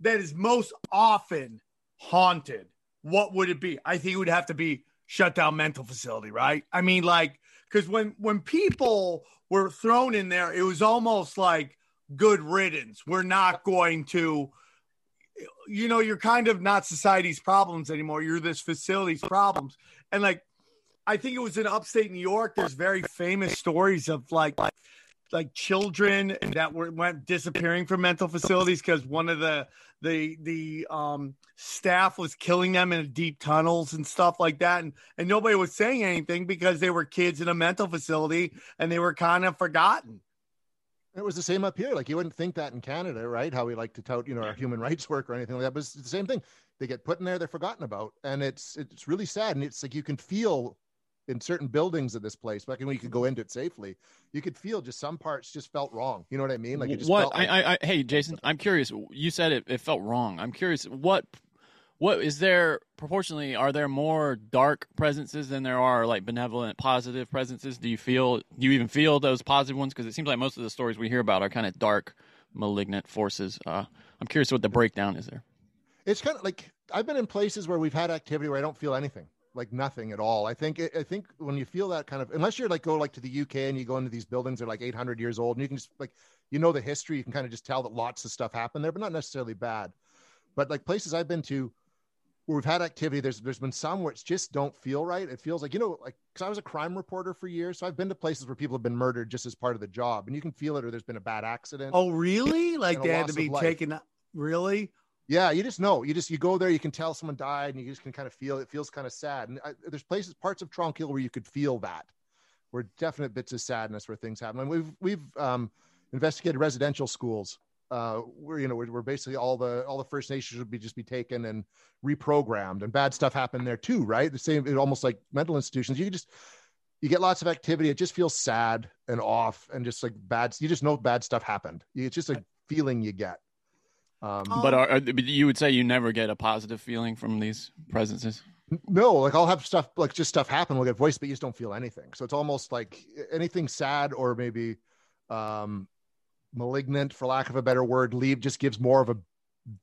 that is most often haunted, what would it be? I think it would have to be shut down mental facility, right? I mean, like, because when when people were thrown in there, it was almost like good riddance. We're not going to, you know, you're kind of not society's problems anymore. You're this facility's problems, and like, I think it was in upstate New York. There's very famous stories of like like children that were went disappearing from mental facilities because one of the the the um staff was killing them in deep tunnels and stuff like that and and nobody was saying anything because they were kids in a mental facility and they were kind of forgotten It was the same up here. Like you wouldn't think that in Canada, right? How we like to tout, you know, our human rights work or anything like that. But it's the same thing. They get put in there, they're forgotten about, and it's it's really sad. And it's like you can feel in certain buildings of this place, back when you could go into it safely, you could feel just some parts just felt wrong. You know what I mean? Like it just what felt like, I, I, I hey Jason, I'm curious. You said it, it felt wrong. I'm curious. What what is there proportionally? Are there more dark presences than there are like benevolent, positive presences? Do you feel? Do you even feel those positive ones? Because it seems like most of the stories we hear about are kind of dark, malignant forces. Uh, I'm curious what the breakdown is there. it's kind of like I've been in places where we've had activity where I don't feel anything, like nothing at all. I think I think when you feel that kind of, unless you're like go like to the UK and you go into these buildings that are like 800 years old, and you can just like you know the history, you can kind of just tell that lots of stuff happened there, but not necessarily bad. But like places I've been to where we've had activity, there's there's been some where it's just don't feel right. It feels like you know like because I was a crime reporter for years, so I've been to places where people have been murdered just as part of the job, and you can feel it, or there's been a bad accident. oh really like they had to be taken really Yeah, you just know. You just you go there, you can tell someone died, and you just can kind of feel it. Feels kind of sad. And I, there's places, parts of Tronc where you could feel that, where definite bits of sadness where things happen. And we've we've um, investigated residential schools, uh, where you know where, where basically all the all the First Nations would be just be taken and reprogrammed, and bad stuff happened there too, right? The same, it almost like mental institutions. You just you get lots of activity. It just feels sad and off, and just like bad. You just know bad stuff happened. It's just a feeling you get. Um, But are, are, but you would say you never get a positive feeling from these presences. No, like I'll have stuff like just stuff happen. We'll get voice, but you just don't feel anything. So it's almost like anything sad or maybe um malignant, for lack of a better word, leave just gives more of a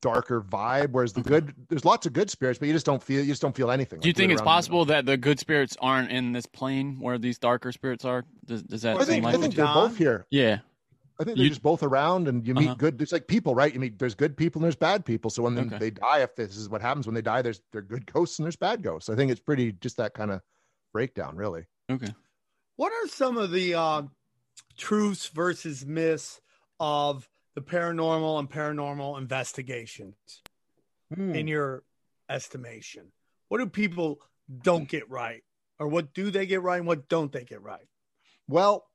darker vibe. Whereas the good, there's lots of good spirits, but you just don't feel you just don't feel anything. Do you like, think it's around them. possible that the good spirits aren't in this plane where these darker spirits are? Does, does that I seem think like? I think they're both here. yeah. I think they're You- just both around, and you meet Uh-huh. good. It's like people, right? You meet there's good people and there's bad people. So when they- Okay. they die, if this is what happens when they die, there's they're good ghosts and there's bad ghosts. I think it's pretty just that kind of breakdown, really. Okay. What are some of the uh, truths versus myths of the paranormal and paranormal investigations in your estimation? What do people don't get right, or what do they get right, and what don't they get right? Well,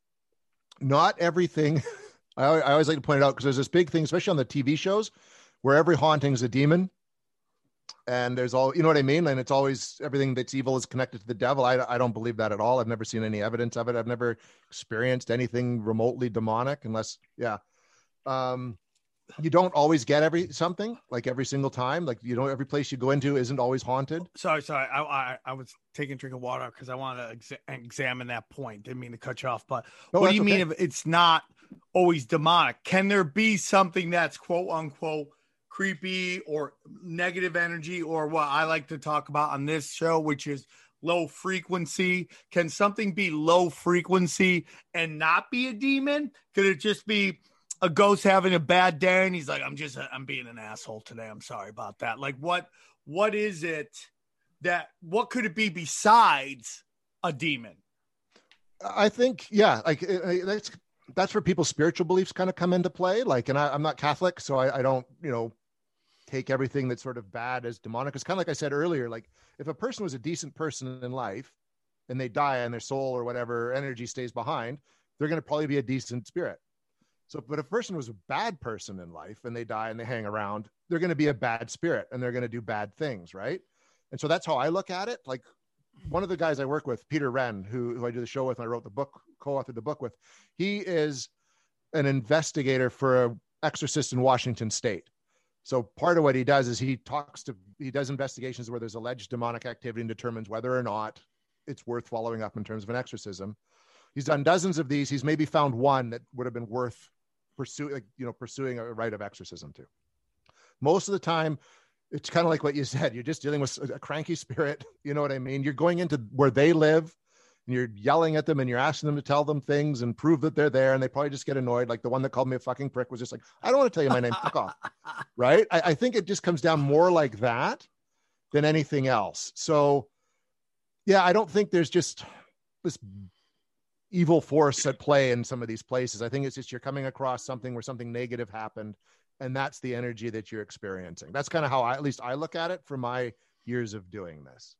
not everything. I, I always like to point it out because there's this big thing, especially on the TV shows, where every haunting's a demon, and there's all you know what I mean. And it's always everything that's evil is connected to the devil. I, I don't believe that at all. I've never seen any evidence of it. I've never experienced anything remotely demonic, unless yeah. Um, you don't always get every something like every single time. Like you know, every place you go into isn't always haunted. Sorry, sorry. I I, I was taking a drink of water because I wanted to exa- examine that point. Didn't mean to cut you off, but No, what do you mean if it's not always demonic? Can there be something that's quote unquote creepy or negative energy, or what I like to talk about on this show, which is low frequency? Can something be low frequency and not be a demon? Could it just be a ghost having a bad day and he's like, I'm just I'm being an asshole today. I'm sorry about that. Like what what is it that what could it be besides a demon? I think, yeah, like that's that's where people's spiritual beliefs kind of come into play. Like, and I, I'm not Catholic, so I, I don't, you know, take everything that's sort of bad as demonic. It's kind of like I said earlier. Like, if a person was a decent person in life, and they die, and their soul or whatever energy stays behind, they're going to probably be a decent spirit. So, but if a person was a bad person in life and they die and they hang around, they're going to be a bad spirit and they're going to do bad things, right? And so that's how I look at it. Like one of the guys I work with, Peter Wren, who, who I do the show with and I wrote the book, co-authored the book with, he is an investigator for a exorcist in Washington state. So part of what he does is he talks to he does investigations where there's alleged demonic activity and determines whether or not it's worth following up in terms of an exorcism. He's done dozens of these. He's maybe found one that would have been worth pursuing, like, you know, pursuing a rite of exorcism to. Most of the time, it's kind of like what you said. You're just dealing with a cranky spirit. You know what I mean? You're going into where they live and you're yelling at them and you're asking them to tell them things and prove that they're there. And they probably just get annoyed. Like the one that called me a fucking prick was just like, I don't want to tell you my name. Fuck off. Right. I, I think it just comes down more like that than anything else. So, yeah, I don't think there's just this evil force at play in some of these places. I think it's just you're coming across something where something negative happened, and that's the energy that you're experiencing. That's kind of how I, at least I look at it for my years of doing this.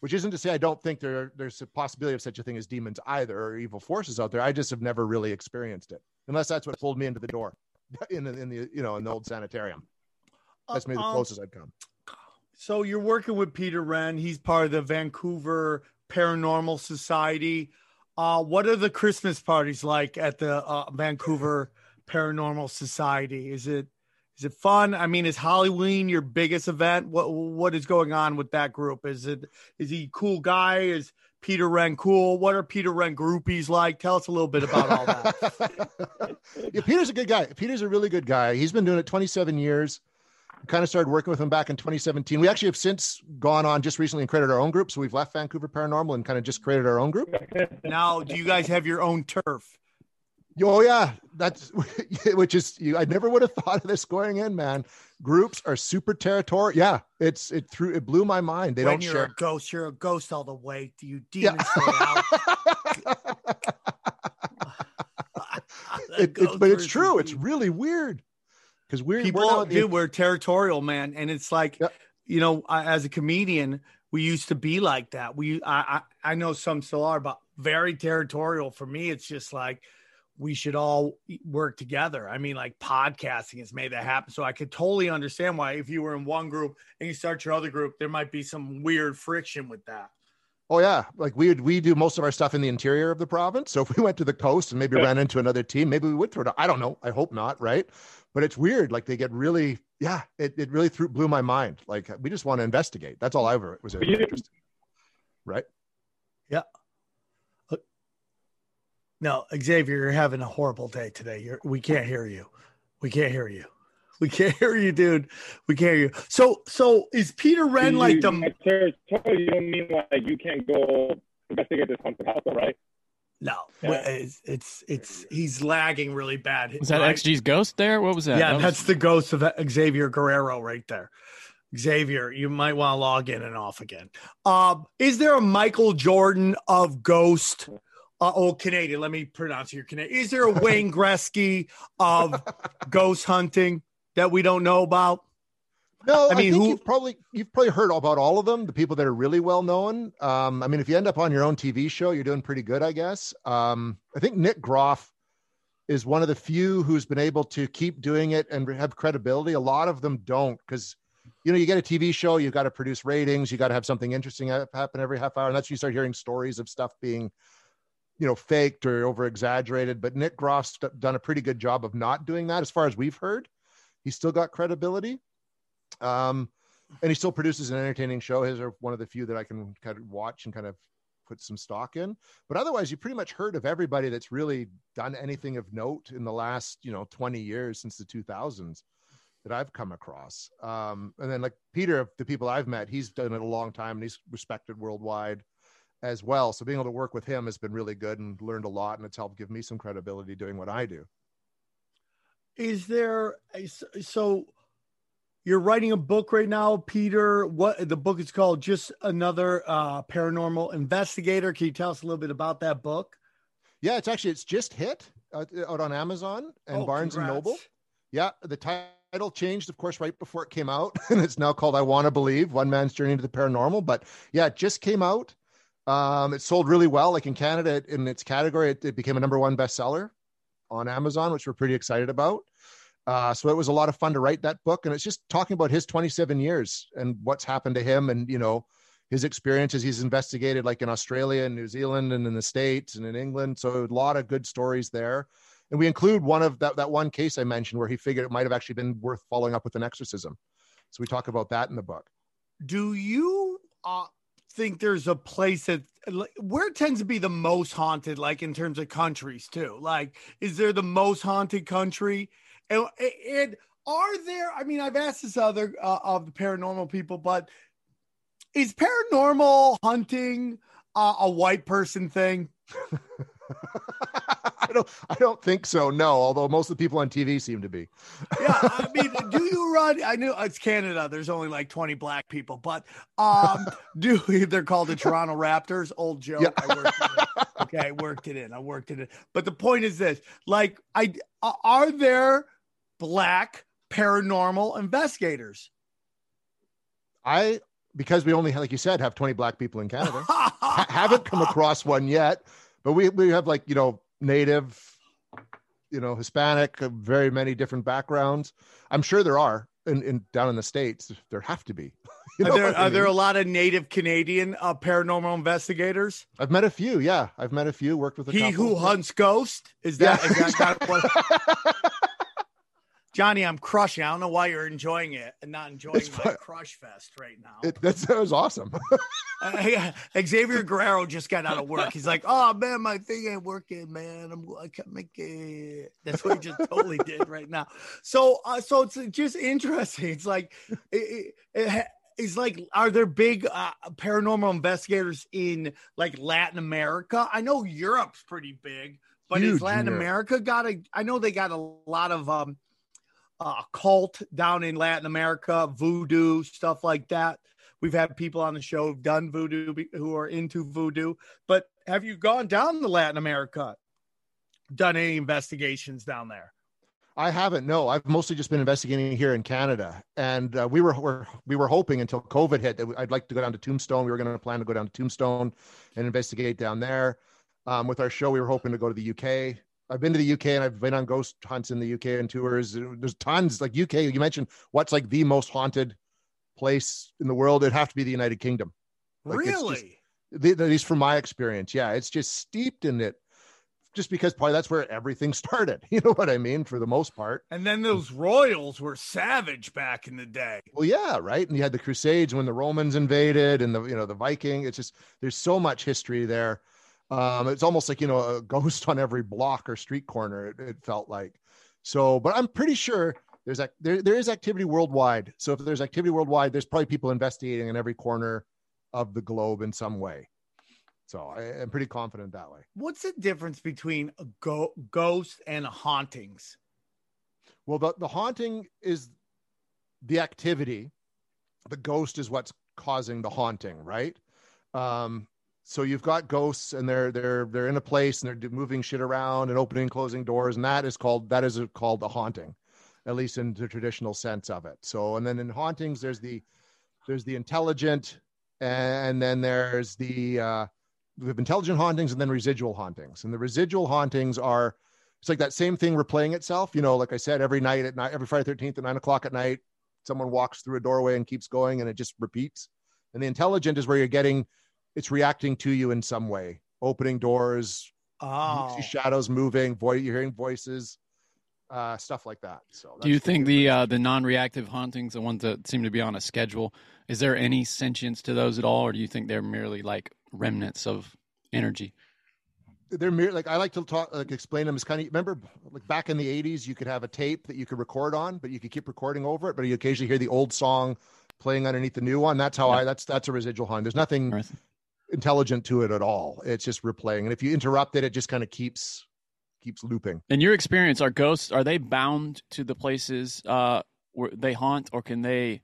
Which isn't to say I don't think there there's a possibility of such a thing as demons either or evil forces out there. I just have never really experienced it, unless that's what pulled me into the door in the, in the you know in the old sanitarium. That's maybe the Um, closest I've come. So you're working with Peter Wren. He's part of the Vancouver Paranormal Society. Uh, what are the Christmas parties like at the uh, Vancouver Paranormal Society? Is it is it fun? I mean, is Halloween your biggest event? What what is going on with that group? Is it is he cool guy? Is Peter Wren cool? What are Peter Wren groupies like? Tell us a little bit about all that. yeah, Peter's a good guy. Peter's a really good guy. He's been doing it 27 years. Kind of started working with him back in 2017. We actually have since gone on just recently and created our own group. So we've left Vancouver Paranormal and kind of just created our own group. now, do you guys have your own turf? Oh yeah, that's which is you. I never would have thought of this going in, man. Groups are super territorial. Yeah, it's it threw it blew my mind. They when don't you're share. a ghost, you're a ghost all the way. Do you Yeah. demons stay out. It- it's- but it's true. It's really weird because we're people we're the- dude we're territorial man and it's like Yep. you know I, as a comedian we used to be like that we I, I i know some still are but very territorial for me it's just like we should all work together i mean like podcasting has made that happen so i could totally understand why if you were in one group and you start your other group there might be some weird friction with that Oh yeah, like we would we do most of our stuff in the interior of the province. So if we went to the coast and maybe ran into another team, maybe we would throw it. I don't know. I hope not, right? But it's weird. Like they get really, yeah. It it really threw, blew my mind. Like we just want to investigate. That's all I ever was ever Yeah. interested. in, Right? No xavier you're having a horrible day today you're, we can't hear you we can't hear you we can't hear you dude we can't hear you so so is peter wren You- like the by territorial, you don't mean like you can't go investigate this haunted house, though, right? No, Yeah. it's, it's it's he's lagging really bad. Was that right? XG's ghost there? What was that? Yeah, That was- that's the ghost of Xavier Guerrero right there. Xavier, you might want to log in and off again. Um, is there a Michael Jordan of Ghost? Uh, oh, Canadian. Let me pronounce your Canadian. Is there a Wayne Gretzky of ghost hunting that we don't know about? No, I I mean, think who- you've probably you've probably heard about all of them. The people that are really well known. Um, I mean, if you end up on your own TV show, you're doing pretty good, I guess. Um, I think Nick Groff is one of the few who's been able to keep doing it and have credibility. A lot of them don't because you know you get a TV show, you've got to produce ratings, you got to have something interesting happen every half hour, and that's when you start hearing stories of stuff being you know faked or over exaggerated. But Nick Groff's d- done a pretty good job of not doing that, as far as we've heard. He's still got credibility um and he still produces an entertaining show his are one of the few that i can kind of watch and kind of put some stock in but otherwise you pretty much heard of everybody that's really done anything of note in the last you know 20 years since the 2000s that i've come across um and then like peter the people i've met he's done it a long time and he's respected worldwide as well so being able to work with him has been really good and learned a lot and it's helped give me some credibility doing what i do Is there a, so you're writing a book right now, Peter? What the book is called? Just another uh, paranormal investigator. Can you tell us a little bit about that book? yeah it's actually it's just hit uh, out on amazon and Oh, barnes and noble Yeah, the title changed, of course, right before it came out, and it's now called "I Want to Believe: One Man's Journey to the Paranormal." But yeah, it just came out. Um, it sold really well. Like in Canada, in its category, it, it became a number one bestseller on Amazon, which we're pretty excited about. Uh, so it was a lot of fun to write that book, and it's just talking about his 27 years and what's happened to him, and you know his experiences. He's investigated like in Australia and New Zealand and in the States and in England. So a lot of good stories there. And we include one of that, that one case I mentioned where he figured it might have actually been worth following up with an exorcism. So we talk about that in the book. Do you uh, think there's a place that where it tends to be the most haunted, like in terms of countries too. Like, is there the most haunted country? And, and are there? I mean, I've asked this other uh, of the paranormal people, but is paranormal hunting uh, a white person thing? I don't. I don't think so. No, although most of the people on TV seem to be. yeah, I mean, do you run? I knew it's Canada. There's only like 20 black people, but um, do they're called the Toronto Raptors? Old joke. Yeah. I worked it. Okay, I worked it in. I worked it in. But the point is this: like, I are there black paranormal investigators? I because we only, like you said, have 20 black people in Canada. ha- haven't come across one yet, but we we have like you know native, you know Hispanic, uh, very many different backgrounds. I'm sure there are in, in down in the states. There have to be. You Are there I are there a lot of native Canadian uh, paranormal investigators? I've met a few. Yeah, I've met a few. Worked with a He couple. who hunts ghost is that? Yeah. Is that what? Johnny, I'm crushing. I don't know why you're enjoying it and not enjoying It's my fun. crush fest right now. It, that's that was awesome. Uh, Xavier Guerrero just got out of work. He's like, "Oh man, my thing ain't working, man. I'm I can't make it." That's what he just totally did right now. So, uh, so it's just interesting. It's like, it, it, it, it's like, are there big uh, paranormal investigators in like Latin America? I know Europe's pretty big, but Huge is Latin Europe. America got a? I know they got a lot of um, uh, cult down in Latin America, voodoo stuff like that. We've had people on the show who've done voodoo who are into voodoo. But have you gone down to Latin America? Done any investigations down there? I haven't. No, I've mostly just been investigating here in Canada, and uh, we were, were we were hoping until COVID hit that I'd like to go down to Tombstone. We were going to plan to go down to Tombstone and investigate down there. Um, with our show, we were hoping to go to the UK. I've been to the UK and I've been on ghost hunts in the UK and tours. There's tons like UK. You mentioned what's like the most haunted place in the world. It'd have to be the United Kingdom. Like, it's just- really? at least from my experience yeah it's just steeped in it just because probably that's where everything started you know what i mean for the most part and then those royals were savage back in the day well yeah right and you had the crusades when the romans invaded and the you know the viking it's just there's so much history there um it's almost like you know a ghost on every block or street corner it, it felt like so but i'm pretty sure there's ac- there, there is activity worldwide so if there's activity worldwide there's probably people investigating in every corner of the globe in some way so I, i'm pretty confident that way What's the difference between a go- ghost and hauntings? Well, the, the haunting is the activity. The ghost is what's causing the haunting, right? Um, so you've got ghosts and they're they're they're in a place and they're moving shit around and opening and closing doors, and that is called that is called a haunting, at least in the traditional sense of it. So, and then in hauntings, there's the there's the intelligent, and then there's the uh, we have intelligent hauntings and then residual hauntings. And the residual hauntings are it's like that same thing replaying itself. You know, like I said, every night at night, every Friday thirteenth at nine o'clock at night, someone walks through a doorway and keeps going, and it just repeats. And the intelligent is where you're getting it's reacting to you in some way, opening doors, you Oh, see shadows moving, voice you're hearing voices, uh, stuff like that. So Do you think the uh, the non-reactive hauntings, the ones that seem to be on a schedule, is there any sentience to those at all, or do you think they're merely like remnants of energy? they're mere, like I like to talk like explain them as kind of remember like back in the 80s you could have a tape that you could record on but you could keep recording over it but you occasionally hear the old song playing underneath the new one that's how I that's that's a residual haunt there's nothing Right. Intelligent to it at all it's just replaying and if you interrupt it it just kind of keeps keeps looping In your experience, are ghosts are they bound to the places uh, where they haunt, or can they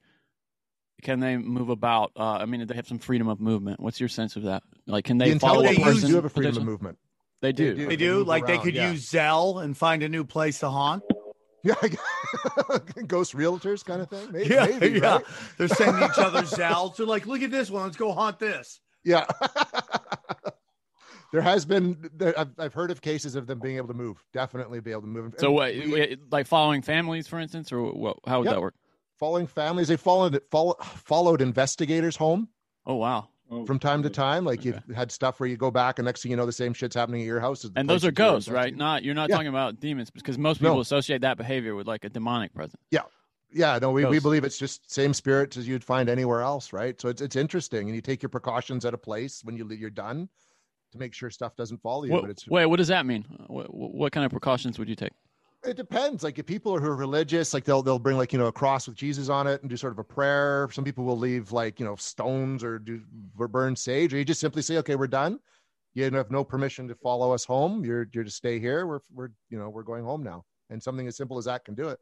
can they move about? Uh, I mean, do they have some freedom of movement? What's your sense of that? Like, can they the follow a intelligent use- person? do have a freedom of movement They do. They do. they they do. move Like they could yeah. use Zell and find a new place to haunt. yeah ghost realtors kind of thing maybe, Yeah, maybe, yeah. right? They're sending each other Zells. They're like, look at this one. Let's go haunt this. Yeah. there has been, there, I've, I've heard of cases of them being able to move, definitely be able to move. So, what, we- like following families, for instance, or what, how would Yep. that work? following families, they followed, follow, followed investigators home Oh, wow! Oh, from time to time. Like Okay. you've had stuff where you go back and next thing you know, the same shit's happening at your house. And those are that you were ghosts, right? Not you're not Yeah. talking about demons because most people No. associate that behavior with like a demonic presence. Yeah, no, we, we believe it's just same spirits as you'd find anywhere else, right? So it's it's interesting, and you take your precautions at a place when you you're done to make sure stuff doesn't follow you. What- but it's wait, what does that mean? What, what kind of precautions would you take? It depends. Like if people who are religious, like they'll they'll bring like you know a cross with Jesus on it and do sort of a prayer. Some people will leave like you know stones or do or burn sage, or you just simply say, okay, we're done. You have no permission to follow us home. You're you're to stay here. We're we're you know we're going home now, and something as simple as that can do it.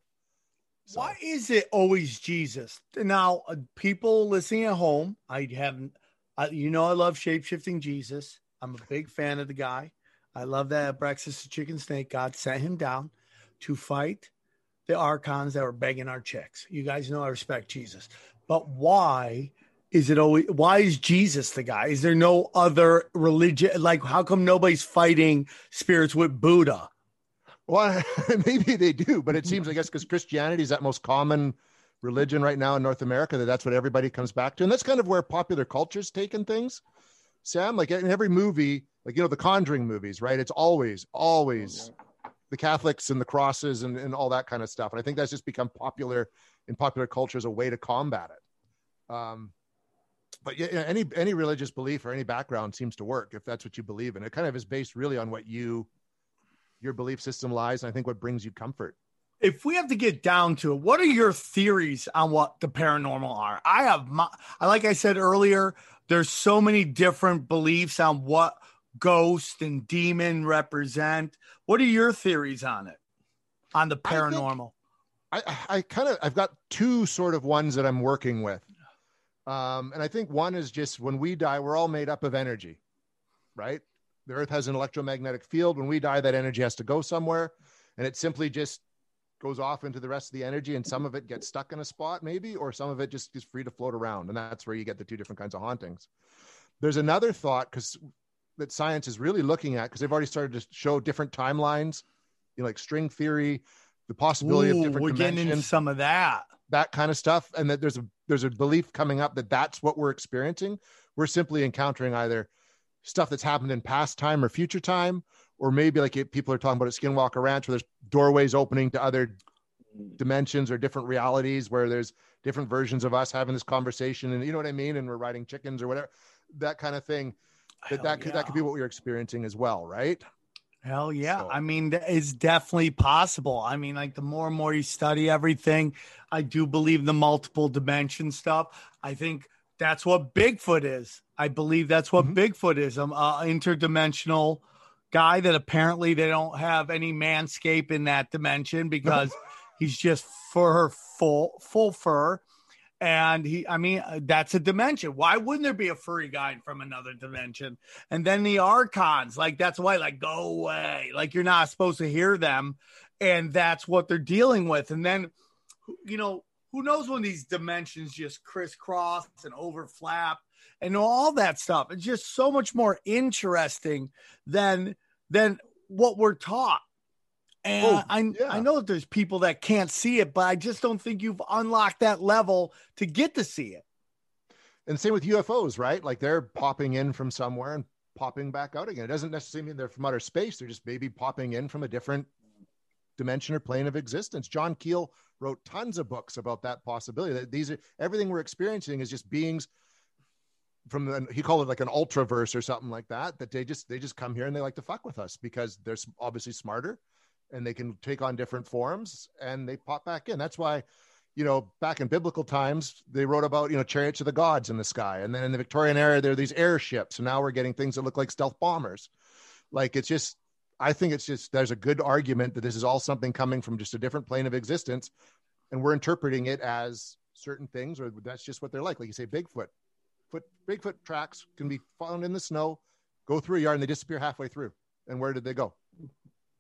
So- Why is it always Jesus? Now, uh, people listening at home, I haven't, uh, you know, I love shape shifting Jesus. I'm a big fan of the guy. I love that at breakfast, the chicken snake. God sent him down to fight the archons that were begging our chicks. You guys know I respect Jesus, but why is it always? Why is Jesus the guy? Is there no other religion? Like, how come nobody's fighting spirits with Buddha? Well, maybe they do, but it seems, I guess, because Christianity is that most common religion right now in North America, that that's what everybody comes back to, and that's kind of where popular culture's taken things. Sam, like in every movie, like you know, the Conjuring movies, right? It's always, always the Catholics and the crosses and, and all that kind of stuff, and I think that's just become popular in popular culture as a way to combat it. Um, but yeah, any any religious belief or any background seems to work if that's what you believe in. It kind of is based really on what you your belief system lies, and I think what brings you comfort. if we have to get down to it, what are your theories on what the paranormal are? I have my, I- like I said earlier, there's so many different beliefs on what ghost and demon represent. What are your theories on it? On the I think- paranormal? I, I kind of I've got two sort of ones that I'm working with. Um, and I think one is just when we die, we're all made up of energy, right? The earth has an electromagnetic field. When we die, that energy has to go somewhere, and it simply just goes off into the rest of the energy, and some of it gets stuck in a spot, maybe, or some of it just is free to float around. And that's where you get the two different kinds of hauntings. There's another thought because that science is really looking at because they've already started to show different timelines, you know, like string theory, the possibility Ooh, of different we're getting into some of that. that kind of stuff and that there's a there's a belief coming up that that's what we're experiencing we're simply encountering either stuff that's happened in past time or future time or maybe like people are talking about at skinwalker ranch where there's doorways opening to other dimensions or different realities where there's different versions of us having this conversation and you know what i mean and we're riding chickens or whatever that kind of thing that Hell that could that could be what we're experiencing as well right Hell yeah. So- I mean, that is definitely possible. I mean, like the more and more you study everything, I do believe the multiple dimension stuff. I think that's what Bigfoot is. I believe that's what Mhm. Bigfoot is. I'm an interdimensional guy that apparently they don't have any manscape in that dimension because he's just fur full full fur. And he, I mean, uh, that's a dimension. Why wouldn't there be a furry guy from another dimension? And then the archons, like that's why, like, go away. Like you're not supposed to hear them. And that's what they're dealing with. And then, you know, who knows when these dimensions just crisscross and overflap and all that stuff. It's just so much more interesting than than what we're taught. And Oh, I yeah. I know that there's people that can't see it, but I just don't think you've unlocked that level to get to see it. and same with UFOs, right? Like they're popping in from somewhere and popping back out again. It doesn't necessarily mean they're from outer space. They're just maybe popping in from a different dimension or plane of existence. John Keel wrote tons of books about that possibility. That these are everything we're experiencing is just beings from the, he called it like an ultraverse or something like that. That they just they just come here and they like to fuck with us because they're obviously smarter and they can take on different forms and they pop back in. That's why you know, back in biblical times, they wrote about, you know, chariots of the gods in the sky. And then in the Victorian era, there are these airships. And now we're getting things that look like stealth bombers. Like it's just, I think it's just, there's a good argument that this is all something coming from just a different plane of existence. And we're interpreting it as certain things, or that's just what they're like. Like you say, Bigfoot. Foot, Bigfoot tracks can be found in the snow, go through a yard, and they disappear halfway through. And where did they go?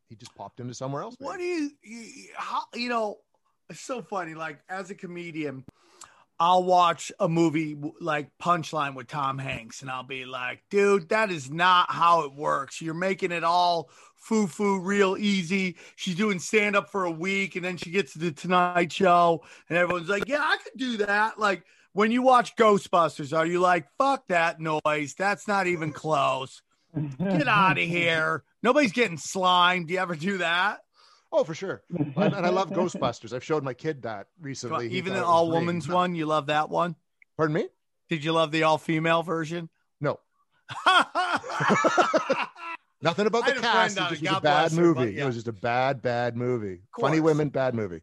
He just popped into somewhere else. What do you, you how, you know, it's so funny. Like as a comedian, I'll watch a movie like Punchline with Tom Hanks, and I'll be like, dude, that is not how it works. You're making it all foo foo real easy. She's doing stand up for a week, and then she gets to the Tonight Show, and everyone's like, yeah, I could do that. Like when you watch Ghostbusters, are you like, fuck that noise? That's not even close. Get out of here. Nobody's getting slimed. Do you ever do that? Oh, for sure. and, and I love Ghostbusters. I've showed my kid that recently. He Even thought the it was all great. woman's one, you love that one? Pardon me? Did you love the all female version? No. Nothing about the had a friend cast. It just was a bad bless her, movie. yeah. It was just a bad, bad movie. Funny women, bad movie.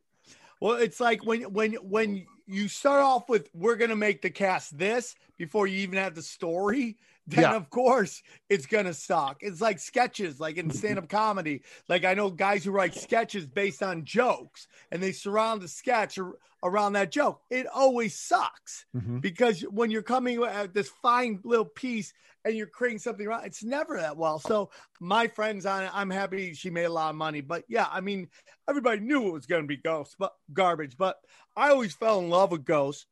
Well, it's like when when when you start off with we're gonna make the cast this before you even have the story, then Yeah. of course it's gonna suck. It's like sketches, like in stand-up comedy. Like I know guys who write sketches based on jokes and they surround the sketch ar- around that joke. It always sucks Mhm. because when you're coming at this fine little piece and you're creating something wrong, it's never that well. So my friends on it, I'm happy she made a lot of money. But yeah, I mean, everybody knew it was going to be ghosts, but garbage. But I always fell in love with ghosts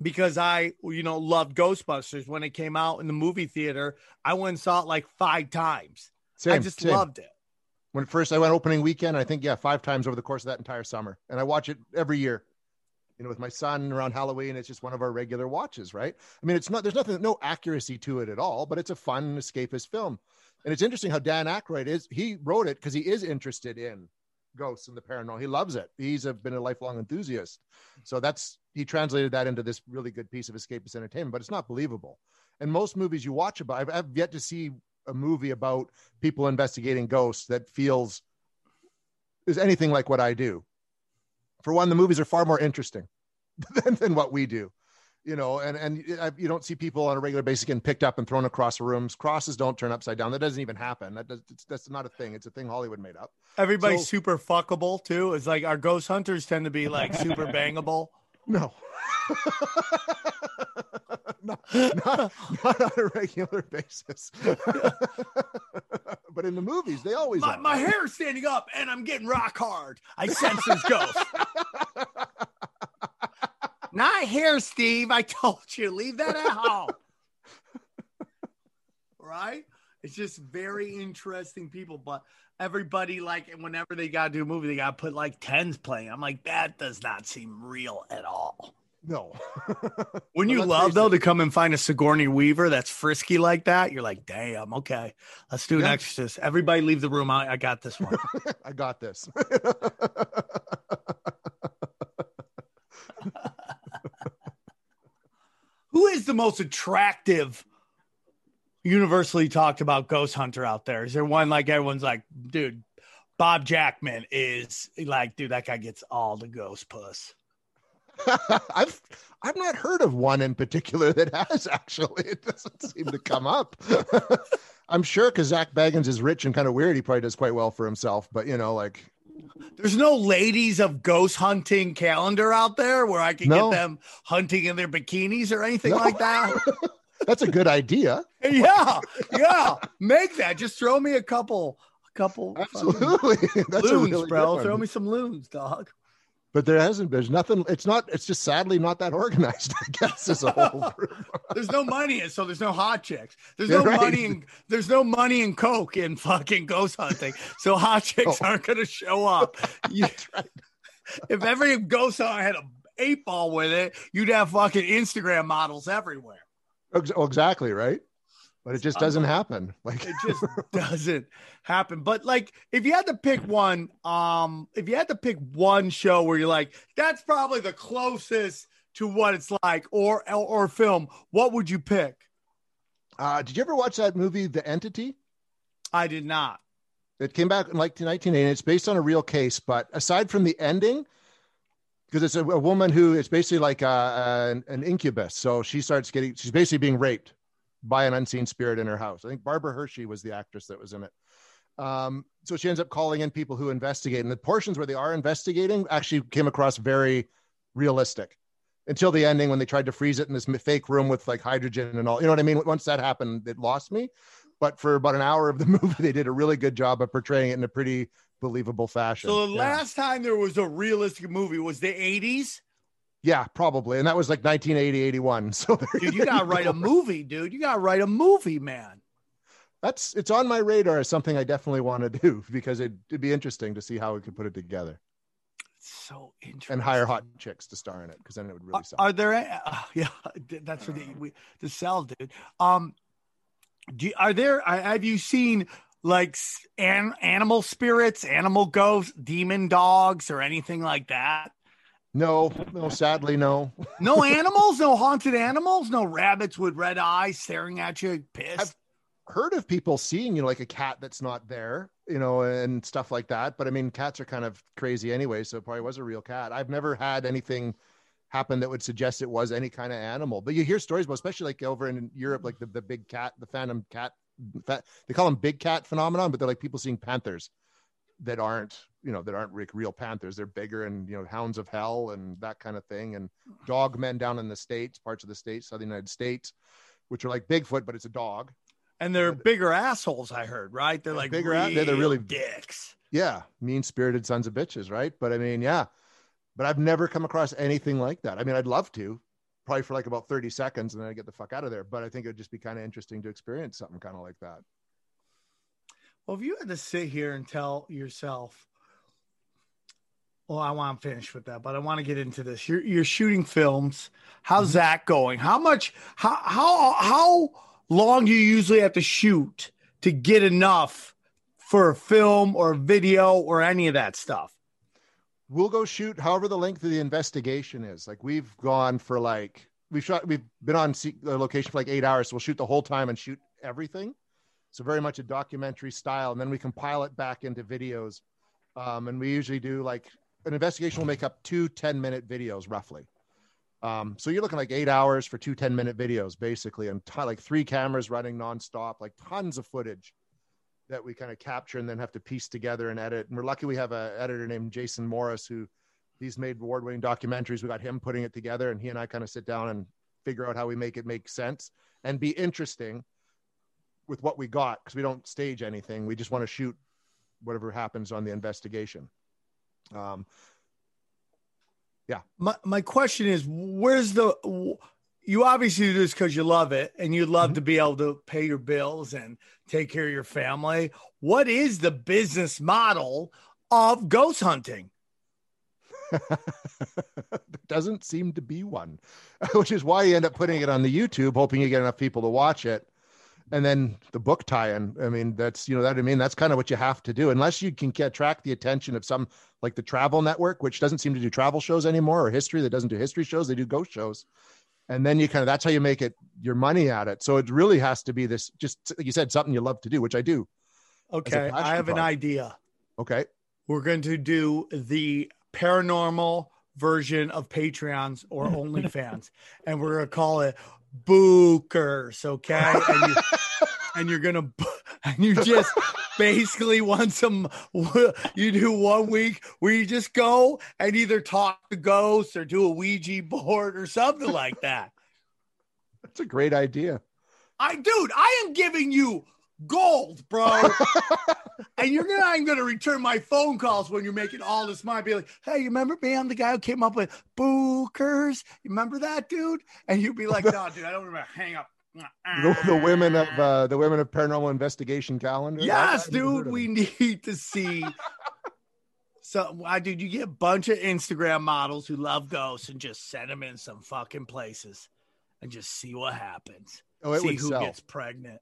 because I, you know, loved Ghostbusters when it came out in the movie theater. I went and saw it like five times. Same, I just same. loved it. When first I went opening weekend, I think yeah, five times over the course of that entire summer, and I watch it every year. You know, with my son around Halloween, it's just one of our regular watches, right? I mean, it's not there's nothing, no accuracy to it at all, but it's a fun escapist film, and it's interesting how Dan Aykroyd is. He wrote it because he is interested in ghosts and the paranormal. He loves it. He's a, been a lifelong enthusiast, so that's he translated that into this really good piece of escapist entertainment. But it's not believable. And most movies you watch about, I've, I've yet to see a movie about people investigating ghosts that feels is anything like what I do. For one, the movies are far more interesting than, than what we do, you know, and, and you don't see people on a regular basis getting picked up and thrown across rooms. Crosses don't turn upside down. That doesn't even happen. That does, it's, that's not a thing. It's a thing Hollywood made up. Everybody's So- super fuckable too. It's like our ghost hunters tend to be like super bangable. No. not, not, not on a regular basis. but in the movies, they always My, my hair's standing up and I'm getting rock hard. I sense there's ghosts. Not here, Steve. I told you, leave that at home. right? It's just very interesting people, but everybody like whenever they gotta do a movie, they gotta put like tens playing. I'm like, that does not seem real at all. No. When you love though to come and find a Sigourney Weaver that's frisky like that, you're like, damn, okay, let's do an Yeah. exorcist. Everybody leave the room. I, I got this one. I got this. Who is the most attractive, universally talked about ghost hunter out there? Is there one like everyone's like, dude, Bob Jackman is like, dude, that guy gets all the ghost puss. I've I've not heard of one in particular that has actually. It doesn't seem to come up. I'm sure because Zak Bagans is rich and kind of weird, he probably does quite well for himself. But you know, like There's no ladies of ghost hunting calendar out there where I can No. get them hunting in their bikinis or anything No. like that. that's a good idea. yeah, yeah. Make that. Just throw me a couple, a couple Absolutely, that's a loons, really bro. Throw me some loons, dog. But there hasn't. There's nothing. It's not. It's just sadly not that organized. I guess as a whole. There's no money in, so there's no hot chicks. There's Yeah, no right. money in there's no money in coke in fucking ghost hunting. So hot oh. chicks Oh. aren't gonna show up. You- right. If every ghost hunter had a eight ball with it, you'd have fucking Instagram models everywhere. Oh, exactly right. But it just doesn't happen. Like It just doesn't happen. But like, if you had to pick one, um, if you had to pick one show where you're like, that's probably the closest to what it's like, or or, film, what would you pick? Uh, did you ever watch that movie, The Entity? I did not. It came back in like 1980. It's based on a real case, but aside from the ending, because it's a, a woman who it's basically like uh, an, an incubus. So she starts getting, she's basically being raped by an unseen spirit in her house. I think Barbara Hershey was the actress that was in it. Um, so she ends up calling in people who investigate, and the portions where they are investigating actually came across very realistic until the ending when they tried to freeze it in this fake room with like hydrogen and all. You know what I mean? Once that happened, it lost me. But for about an hour of the movie, they did a really good job of portraying it in a pretty believable fashion. So the Yeah. last time there was a realistic movie was the 80s. Yeah, probably. And that was like 1980, 81. So Dude, you gotta write go. a movie, dude. You gotta write a movie, man. That's it's on my radar as something I definitely want to do because it, it'd be interesting to see how we could put it together It's so interesting. and hire hot chicks to star in it because then it would really Are, are there? Uh, yeah, that's for the we, the sell, dude. Um, do you- are there? Have you seen like an, animal spirits, animal ghosts, demon dogs, or anything like that? No, no, sadly, no. No animals, no haunted animals, no rabbits with red eyes staring at you, pissed. I've- Heard of people seeing, you know, like a cat that's not there, you know, and stuff like that. But I mean, cats are kind of crazy anyway, so it probably was a real cat. I've never had anything happen that would suggest it was any kind of animal. But you hear stories about, especially like over in Europe, like the, the big cat, the phantom cat, they call them big cat phenomenon, but they're like people seeing panthers that aren't, you know, that aren't real panthers. They're bigger and, you know, hounds of hell and that kind of thing. And dog men down in the States, parts of the States, Southern United States, which are like Bigfoot, but it's a dog. and they're bigger assholes, I heard, right? They're They're like bigger ass- they're the really- dicks. yeah mean spirited sons of bitches right but i mean yeah but i've never come across anything like that i mean i'd love to probably for like about 30 seconds and then i get the fuck out of there but i think it'd just be kind of interesting to experience something kind of like that Well, if you had to sit here and tell yourself, well, I want to finish with that, but I want to get into this. You're you're shooting films. How's Mm-hmm. that going? How much? How how how long do you usually have to shoot to get enough for a film or a video or any of that stuff? we'll go shoot however the length of the investigation is like we've gone for like we've shot we've been on the location for like eight hours so we'll shoot the whole time and shoot everything so very much a documentary style and then we compile it back into videos. Um, and we usually do like an investigation will make up two 10 minute videos roughly. Um, so you're looking like eight hours for two 10 minute videos basically and t- like three cameras running nonstop like tons of footage that we kind of capture and then have to piece together and edit. And we're lucky we have a editor named jason morris who he's made award-winning documentaries. We got him putting it together and he and i kind of sit down and figure out how we make it make sense and be interesting with what we got because we don't stage anything we just want to shoot whatever happens on the investigation um, yeah. My my question is, where's the? You obviously do this because you love it, and you'd love Mhm. to be able to pay your bills and take care of your family. What is the business model of ghost hunting? there doesn't seem to be one, which is why you end up putting it on the YouTube, hoping you get enough people to watch it. And then the book tie-in. I mean, that's you know that I mean that's kind of what you have to do, unless you can get attract the attention of some like the Travel Network, which doesn't seem to do travel shows anymore, or history that doesn't do history shows. They do ghost shows, and then you kind of that's how you make it your money at it. So it really has to be this, just like you said, something you love to do, which I do. Okay, I have an idea. Okay, We're going to do the paranormal version of Patreons or OnlyFans, and we're going to call it Bookers. Okay, and, you, and you're gonna and you just basically want some. You do one week where you just go and either talk to ghosts or do a Ouija board or something like that. that's a great idea. I, dude, I am giving you gold, bro. and you're not even gonna return my phone calls when you're making all this money. Be like, hey, you remember me? I'm the guy who came up with Bookers. You remember that, dude? And you'd be like, no, dude, I don't remember. Hang up. The, the women of uh, the women of paranormal investigation calendar. Yes, I- I never heard dude, we need to see. So, I dude, you get a bunch of Instagram models who love ghosts and just send them in some fucking places and just see what happens. Oh, it see would who sell. gets pregnant.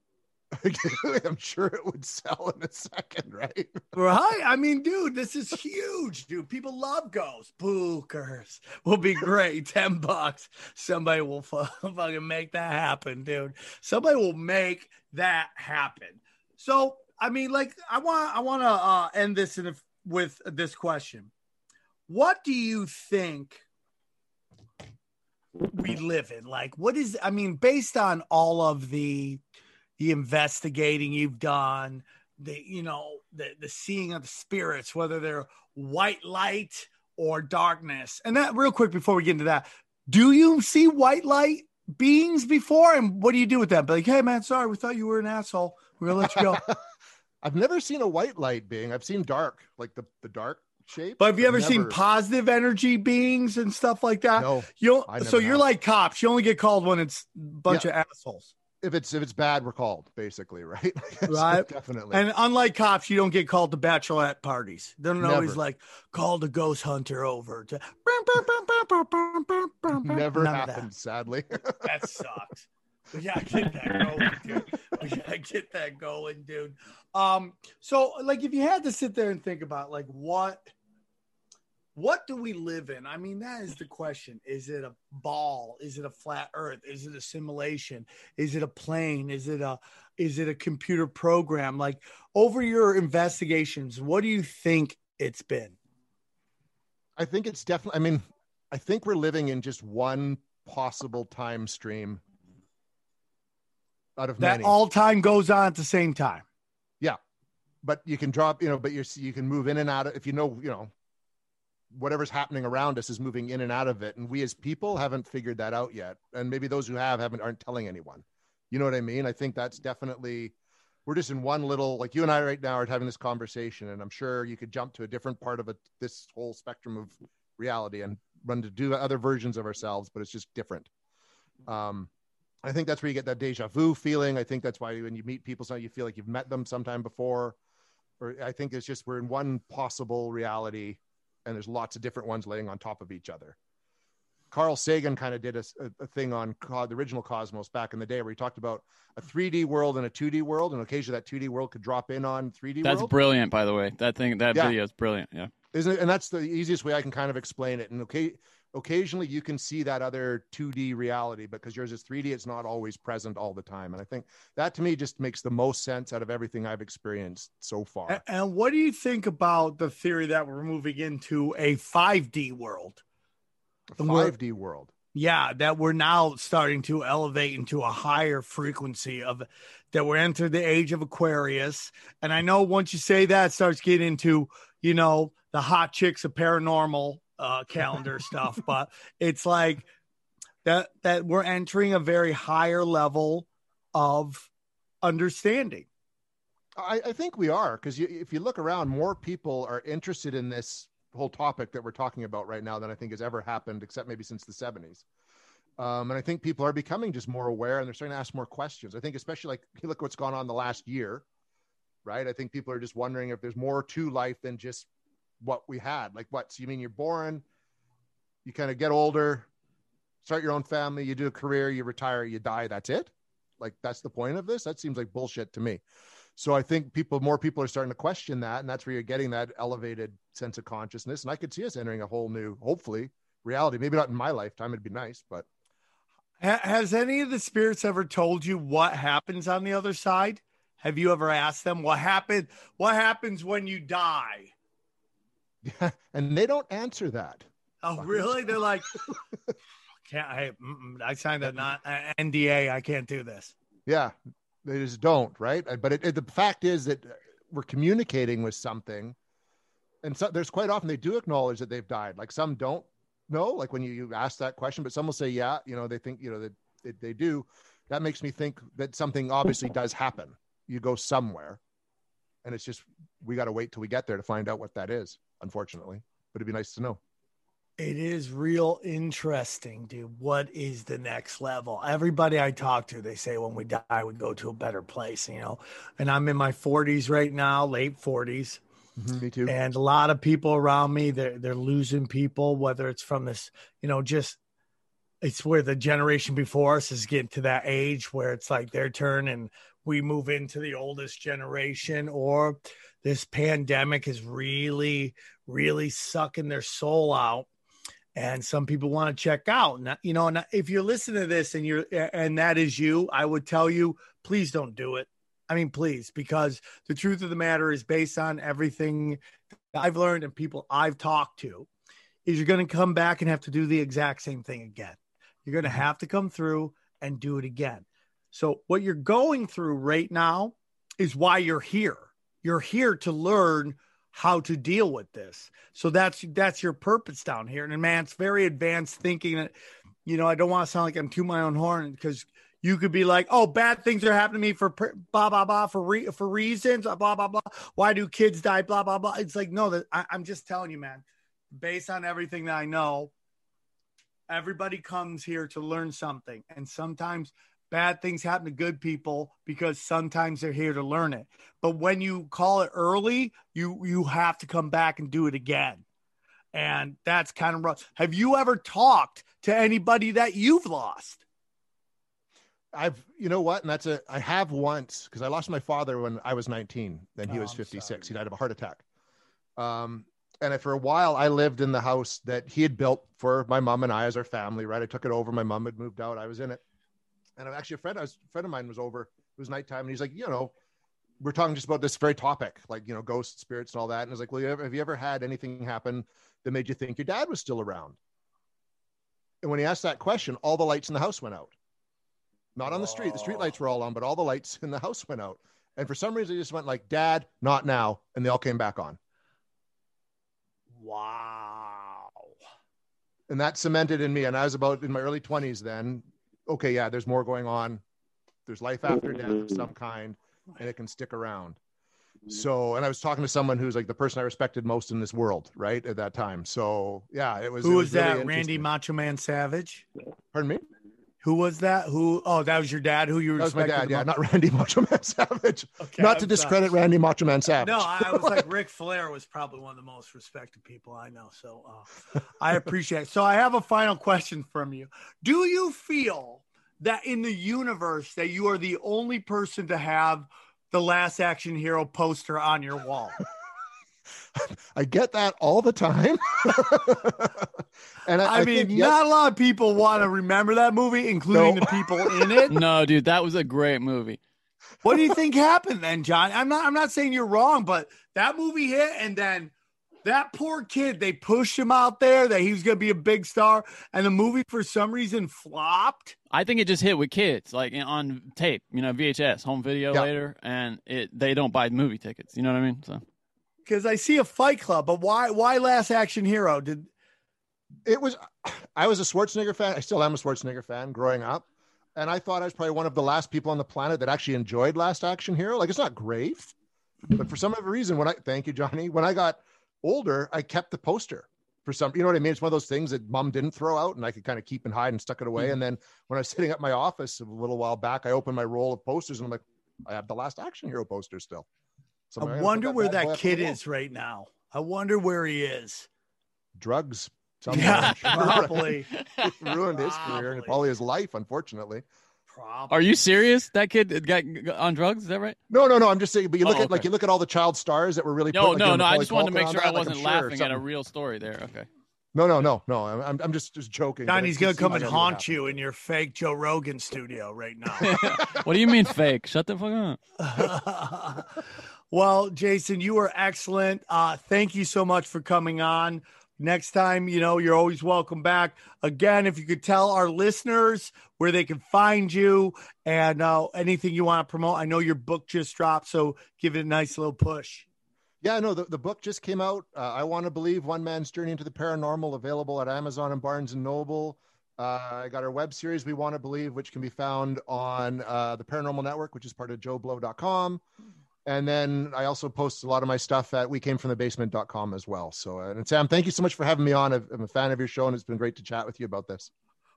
I'm sure it would sell in a second, right? Right? I mean, dude, this is huge, dude. People love ghosts. Bookers will be great. 10 bucks. Somebody will fucking make that happen, dude. Somebody will make that happen. So, I mean, like, I want I want to uh, end this in a, with this question. What do you think we live in? Like, what is, I mean, based on all of the, the investigating you've done, the, you know, the, the seeing of the spirits, whether they're white light or darkness. And that real quick before we get into that, do you see white light beings before? And what do you do with that? Be like, hey man, sorry, we thought you were an asshole. We're gonna let you go. I've never seen a white light being. I've seen dark, like the, the dark shape. But have you ever seen positive energy beings and stuff like that? No. You so you're like cops. You only get called when it's a bunch of assholes. If it's if it's bad, we're called basically, right? So Right. Definitely. And unlike cops, you don't get called to bachelorette parties. They don't always like call the ghost hunter over to. never None happened, sadly. That sucks. We gotta get that going, dude. We gotta get that going, dude. Um, so like if you had to sit there and think about like what what do we live in? I mean, that is the question. Is it a ball? Is it a flat earth? Is it a simulation? Is it a plane? Is it a is it a computer program? Like over your investigations, what do you think it's been? I think it's definitely. I mean, I think we're living in just one possible time stream out of That many. all time goes on at the same time. yeah, but you can drop. You know, but you're you can move in and out of if you know. You know, whatever's happening around us is moving in and out of it, and we as people haven't figured that out yet. And maybe those who have haven't aren't telling anyone. You know what I mean? I think that's definitely. We're just in one little like you and I right now are having this conversation, and I'm sure you could jump to a different part of it, this whole spectrum of reality and run to do other versions of ourselves, but it's just different. Um, I think that's where you get that deja vu feeling. I think that's why when you meet people, so you feel like you've met them sometime before. Or I think it's just we're in one possible reality, and there's lots of different ones laying on top of each other. Carl Sagan kind of did a, a thing on the original Cosmos back in the day where he talked about a 3D world and a 2D world, and occasionally that 2D world could drop in on 3D That's world. brilliant, by the way. That thing, that Yeah. video is brilliant. Yeah. isn't it? And that's the easiest way I can kind of explain it. And okay, occasionally you can see that other 2D reality because yours is 3D. It's not always present all the time. And I think that to me just makes the most sense out of everything I've experienced so far. And what do you think about the theory that we're moving into a 5D world? A 5D world. Yeah, that we're now starting to elevate into a higher frequency of that we're entering the age of Aquarius. And I know once you say that, it starts getting into, you know, the hot chicks of paranormal uh, calendar stuff. But it's like that that we're entering a very higher level of understanding. I, I think we are because if you look around, more people are interested in this whole topic that we're talking about right now than I think has ever happened, except maybe since the 70s. Um, and I think people are becoming just more aware and they're starting to ask more questions. I think, especially like look what's gone on the last year, right? I think people are just wondering if there's more to life than just what we had. Like, what? So you mean you're born, you kind of get older, start your own family, you do a career, you retire, you die. That's it. Like, that's the point of this. That seems like bullshit to me. So I think people, more people are starting to question that, and that's where you're getting that elevated sense of consciousness. And I could see us entering a whole new, hopefully, reality. Maybe not in my lifetime; it'd be nice, but Has any of the spirits ever told you what happens on the other side? Have you ever asked them what happened? What happens when you die? and they don't answer that. Oh, really? They're like, can't I? I signed a not uh, NDA. I can't do this. Yeah, they just don't, right? Uh, But it, it, the fact is that we're communicating with something, and so there's quite often they do acknowledge that they've died. Like some don't know, like when you, you ask that question, but some will say, yeah, you know, they think, you know, that they, they do. That makes me think that something obviously does happen. You go somewhere, and it's just we got to wait till we get there to find out what that is. Unfortunately, but it'd be nice to know. It is real interesting, dude. What is the next level? Everybody I talk to, they say when we die, we go to a better place, you know. And I'm in my 40s right now, late 40s. Mm-hmm, me too. and a lot of people around me they're they're losing people whether it's from this you know just it's where the generation before us is getting to that age where it's like their turn and we move into the oldest generation or this pandemic is really really sucking their soul out and some people want to check out and you know and if you're listening to this and you're and that is you i would tell you please don't do it I mean, please, because the truth of the matter is based on everything I've learned and people I've talked to, is you're going to come back and have to do the exact same thing again. You're going to mm-hmm. have to come through and do it again. So, what you're going through right now is why you're here. You're here to learn how to deal with this. So that's that's your purpose down here. And man, it's very advanced thinking that, you know, I don't want to sound like I'm to my own horn because you could be like, oh, bad things are happening to me for blah blah blah for re- for reasons, uh, blah blah blah. Why do kids die? Blah blah blah. It's like no, that I, I'm just telling you, man. Based on everything that I know, everybody comes here to learn something, and sometimes bad things happen to good people because sometimes they're here to learn it. But when you call it early, you you have to come back and do it again. And that's kind of rough. Have you ever talked to anybody that you've lost? I've, you know what? And that's a, I have once because I lost my father when I was 19. Then he Oh, was 56. He died of a heart attack. Um, and I, for a while, I lived in the house that he had built for my mom and I as our family. Right, I took it over. My mom had moved out. I was in it, and actually a friend. A friend of mine was over. It was nighttime, and he's like, you know, we're talking just about this very topic, like you know, ghosts, spirits, and all that. And I was like, well, have you ever had anything happen that made you think your dad was still around? And when he asked that question, all the lights in the house went out. Not on the street. The street lights were all on, but all the lights in the house went out. And for some reason, they just went like, "Dad, not now," and they all came back on. Wow. and that cemented in me. And I was about in my early twenties then. Okay, yeah, there's more going on. There's life after death of mm-hmm. some kind, and it can stick around. Mm-hmm. So, and I was talking to someone who's like the person I respected most in this world, right at that time. So, yeah, it was. Who it was, really that? Randy. Macho Man Savage? Pardon me. Who was that? Who? Oh, that was your dad. Who you That was my respected dad. Yeah, not Randy Macho Man Savage. Okay, not to I'm discredit sorry. Randy Macho Man Savage. No, I was like Ric Flair was probably one of the most respected people I know. So uh, I appreciate it. So I have a final question from you. Do you feel that in the universe that you are the only person to have the Last Action Hero poster on your wall? I get that all the time. and I, I, I mean, think, yes, not a lot of people want to remember that movie, including No. the people in it. No, dude, that was a great movie. What do you think happened then, John? I'm not I'm not saying you're wrong, but that movie hit and then that poor kid, they pushed him out there that he was gonna be a big star, and the movie for some reason flopped. I think it just hit with kids, like on tape, you know, VHS, home video Yeah. later, and it they don't buy movie tickets. You know what I mean? So Because I see a fight club, but why why last action hero? Did it was I was a Schwarzenegger fan. I still am a Schwarzenegger fan growing up. And I thought I was probably one of the last people on the planet that actually enjoyed Last Action Hero. Like it's not great, but for some other reason, when I thank you, Johnny, when I got older, I kept the poster for some, you know what I mean? It's one of those things that mom didn't throw out and I could kind of keep and hide and stuck it away. Mm-hmm. And then when I was sitting at my office a little while back, I opened my roll of posters and I'm like, I have the Last Action Hero poster still. So I'm I wonder where that kid is right now. I wonder where he is. Drugs. somewhere, Yeah, I'm probably. ruined his career and Probably. probably his life, unfortunately. Probably. are you serious? That kid got got on drugs? Is that right? No, no, no. I'm just saying, but you look Oh, at like you look at all the child stars that were really No, put, like, no, no. I just wanted to make sure that, I wasn't sure laughing at a real story there. Okay. No, no, no, no. I'm I'm, I'm just just joking. but John, it he's just gonna come and haunt you in your fake Joe Rogan studio right now. what do you mean fake? Shut the fuck up. well, Jason, you were excellent. Uh, thank you so much for coming on. Next time, you know, you're always welcome back. Again, if you could tell our listeners where they can find you and uh, anything you want to promote. I know your book just dropped, so give it a nice little push. Yeah, no, the, the book just came out. Uh, I want to believe one man's journey into the paranormal, available at Amazon and Barnes and Noble. Uh, I got our web series, We Want to Believe, which can be found on uh, the Paranormal Network, which is part of joblo.com. And then I also post a lot of my stuff at wecamefromthebasement.com as well. So, uh, and Sam, thank you so much for having me on. I'm a fan of your show, and it's been great to chat with you about this.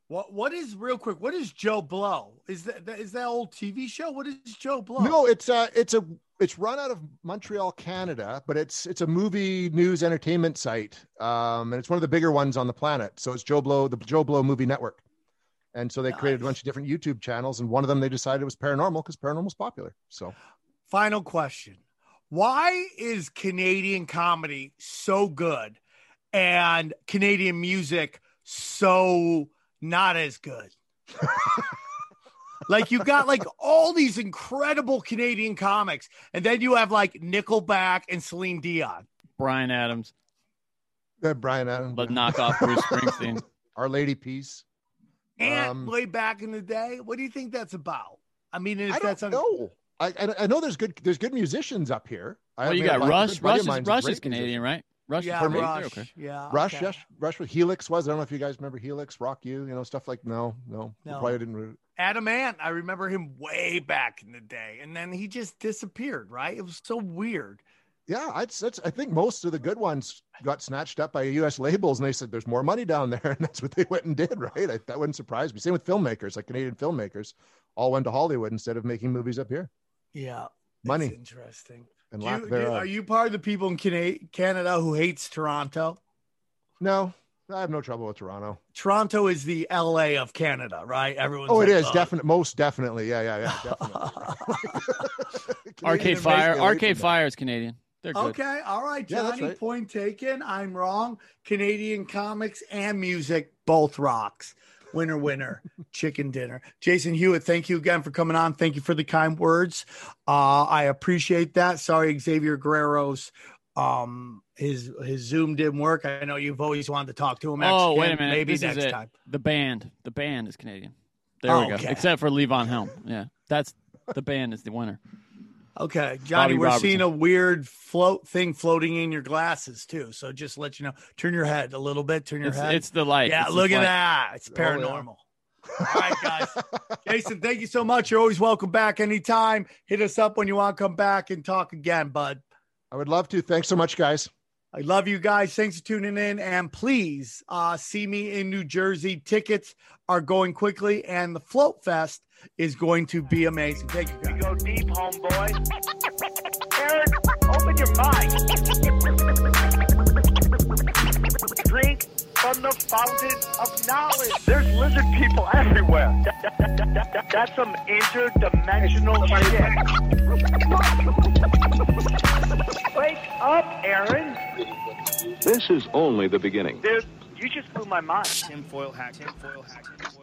What what is real quick? What is JoBlo? Is that is that old TV show? What is Joe Blow? No, it's uh it's a it's run out of Montreal, Canada, but it's it's a movie news entertainment site. Um and it's one of the bigger ones on the planet. So it's JoBlo, the JoBlo movie network. And so they created a bunch of different YouTube channels and one of them they decided was paranormal because paranormal's popular. So Final question. Why is Canadian comedy so good and Canadian music so not as good? like you've got like all these incredible Canadian comics, and then you have like Nickelback and Celine Dion. Bryan Adams, uh, Bryan Adams, but knock off Bruce Springsteen. Our Lady Peace. And Um, way back in the day, what do you think that's about? I mean, if I that's don't un- know. I, I I know there's good there's good musicians up here. I Well, you got Rush. Rush is Rush is Canadian, musician. right? Rush. yeah. Rush, Okay. yeah, Rush, okay. yes, Rush. Helix was. I don't know if you guys remember Helix, Rock You, you know, stuff like. No, no, No. probably didn't. re- Adam Ant, I remember him way back in the day, and then he just disappeared. Right? It was so weird. Yeah, I'd, that's. I think most of the good ones got snatched up by U.S. labels, and they said there's more money down there, and that's what they went and did. Right? I, that wouldn't surprise me. Same with filmmakers, like Canadian filmmakers, all went to Hollywood instead of making movies up here. Yeah, Money It's interesting. and Do you, do- are you part of the people in Canada who hates Toronto? No, I have no trouble with Toronto. Toronto is the LA of Canada, right? Everyone's Oh, it like, is definitely, most definitely. Yeah, yeah, yeah, definitely. Arcade Fire. makes Arcade Fire is Canadian. They're good. Okay, all right, Yeah, Johnny. right. Point taken. I'm wrong. Canadian comics and music both rocks. Winner, winner, chicken dinner. Jason Hewitt, thank you again for coming on. Thank you for the kind words. Uh, I appreciate that. Sorry, Xavier Guerrero's um his his Zoom didn't work. I know you've always wanted to talk to him. Oh, wait a minute. Maybe this next time. The band. The band is Canadian. There we go. Okay. Except for Levon Helm. Yeah. That's the band is the winner. Okay, Johnny, Bobby we're Robertson. seeing a weird float thing floating in your glasses too. So just let you know, turn your head a little bit. Turn your It's, head. it's the light. Yeah, It's look at light. that. It's Oh, yeah. paranormal. All right, guys. Jason, thank you so much. You're always welcome back anytime. Hit us up when you want to come back and talk again, bud. I would love to. Thanks so much, guys. I love you guys. Thanks for tuning in. And please uh, see me in New Jersey. Tickets are going quickly, and the Float Fest is going to be amazing. Thank you, guys. Go deep, homeboy. Aaron, open your mind. Drink from the fountain of knowledge. There's lizard people everywhere. That- that- that- that- that- that's some interdimensional shit. Wake up, Aaron. This is only the beginning. Dude, you just blew my mind. Tinfoil hat, tinfoil hat.